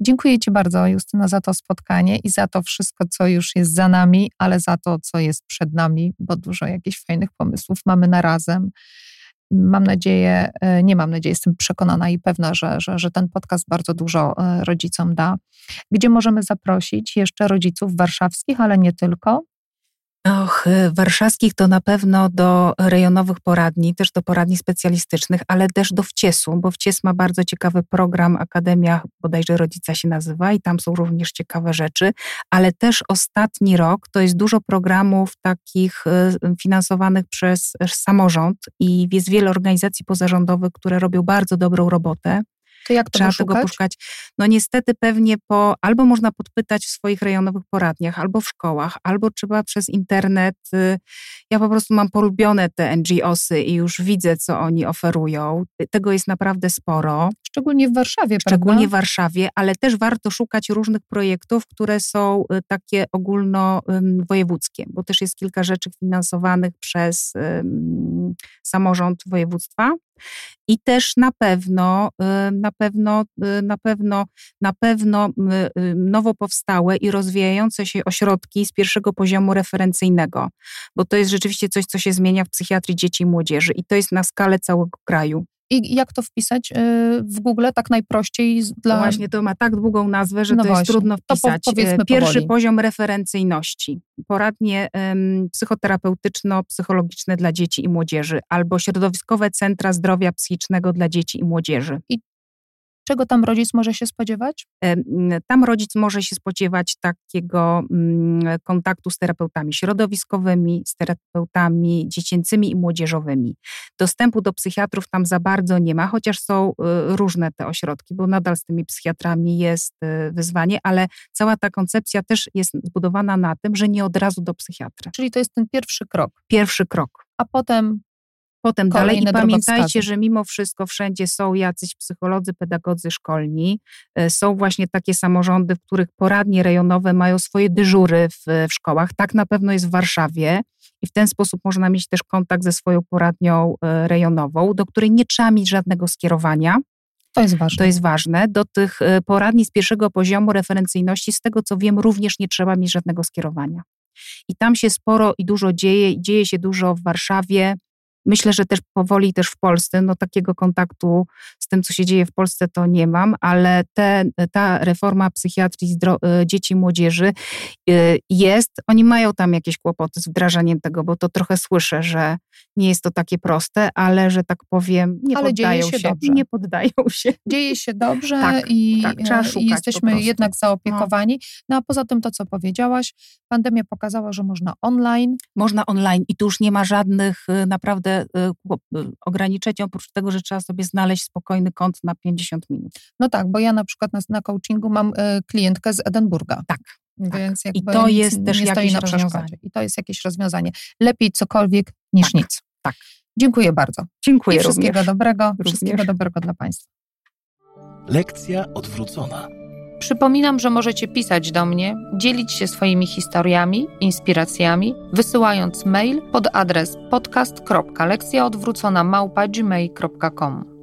Dziękuję Ci bardzo, Justyna, za to spotkanie i za to wszystko, co już jest za nami, ale za to, co jest przed nami, bo dużo jakichś fajnych pomysłów mamy na razem. Mam nadzieję, e, nie mam nadziei, jestem przekonana i pewna, że, że, że ten podcast bardzo dużo e, rodzicom da. Gdzie możemy zaprosić jeszcze rodziców warszawskich, ale nie tylko? Och, y, warszawskich to na pewno do rejonowych poradni, też do poradni specjalistycznych, ale też do wciesu, bo wcies ma bardzo ciekawy program, Akademia bodajże Rodzica się nazywa i tam są również ciekawe rzeczy, ale też ostatni rok to jest dużo programów takich y, finansowanych przez samorząd i jest wiele organizacji pozarządowych, które robią bardzo dobrą robotę. To jak to Trzeba poszukać? tego poszukać. No niestety pewnie po, albo można podpytać w swoich rejonowych poradniach, albo w szkołach, albo trzeba przez internet. Y, ja po prostu mam polubione te NGOsy i już widzę, co oni oferują. Tego jest naprawdę sporo. Szczególnie w Warszawie, Szczególnie prawda? w Warszawie, ale też warto szukać różnych projektów, które są y, takie ogólnowojewódzkie, bo też jest kilka rzeczy finansowanych przez um, samorząd województwa. I też na pewno, y, na pewno, y, na pewno, na pewno y, nowo powstałe i rozwijające się ośrodki z pierwszego poziomu referencyjnego, bo to jest rzeczywiście coś, co się zmienia w psychiatrii dzieci i młodzieży i to jest na skalę całego kraju. I jak to wpisać w Google tak najprościej? Dla... Właśnie, to ma tak długą nazwę, że no to właśnie. jest trudno wpisać. To po, Pierwszy powoli. poziom referencyjności. Poradnie um, psychoterapeutyczno-psychologiczne dla dzieci i młodzieży albo środowiskowe centra zdrowia psychicznego dla dzieci i młodzieży. I Czego tam rodzic może się spodziewać? Tam rodzic może się spodziewać takiego mm, kontaktu z terapeutami środowiskowymi, z terapeutami dziecięcymi i młodzieżowymi. Dostępu do psychiatrów tam za bardzo nie ma, chociaż są y, różne te ośrodki, bo nadal z tymi psychiatrami jest y, wyzwanie, ale cała ta koncepcja też jest zbudowana na tym, że nie od razu do psychiatra. Czyli to jest ten pierwszy krok. Pierwszy krok. A potem potem dalej. I pamiętajcie, że mimo wszystko wszędzie są jacyś psycholodzy, pedagodzy szkolni. E, są właśnie takie samorządy, w których poradnie rejonowe mają swoje dyżury w, w szkołach. Tak na pewno jest w Warszawie. I w ten sposób można mieć też kontakt ze swoją poradnią e, rejonową, do której nie trzeba mieć żadnego skierowania. To jest ważne. To jest ważne. Do tych e, poradni z pierwszego poziomu referencyjności, z tego co wiem, również nie trzeba mieć żadnego skierowania. I tam się sporo i dużo dzieje, i dzieje się dużo w Warszawie. Myślę, że też powoli też w Polsce, no takiego kontaktu z tym, co się dzieje w Polsce, to nie mam, ale te, ta reforma psychiatrii e, dzieci i młodzieży e, jest. Oni mają tam jakieś kłopoty z wdrażaniem tego, bo to trochę słyszę, że nie jest to takie proste, ale że tak powiem, nie ale poddają dzieje się, się. Dobrze. Nie poddają się. Dzieje się dobrze tak, i, tak, trzeba e, i jesteśmy jednak no. zaopiekowani. No a poza tym to, co powiedziałaś, pandemia pokazała, że można online. Można online i tu już nie ma żadnych naprawdę Y, y, ograniczeń, oprócz tego, że trzeba sobie znaleźć spokojny kąt na 50 minut. No tak, bo ja na przykład na, na coachingu mam y, klientkę z Edynburga. Tak. Więc tak. I to jest też nie jakieś na rozwiązanie. I to jest jakieś rozwiązanie. Lepiej cokolwiek niż tak. nic. Tak. Dziękuję bardzo. Dziękuję I wszystkiego również. dobrego. Również. Wszystkiego dobrego dla Państwa. Lekcja odwrócona. Przypominam, że możecie pisać do mnie, dzielić się swoimi historiami, inspiracjami, wysyłając mail pod adres podcast.lekcjaodwrócona.gmail.com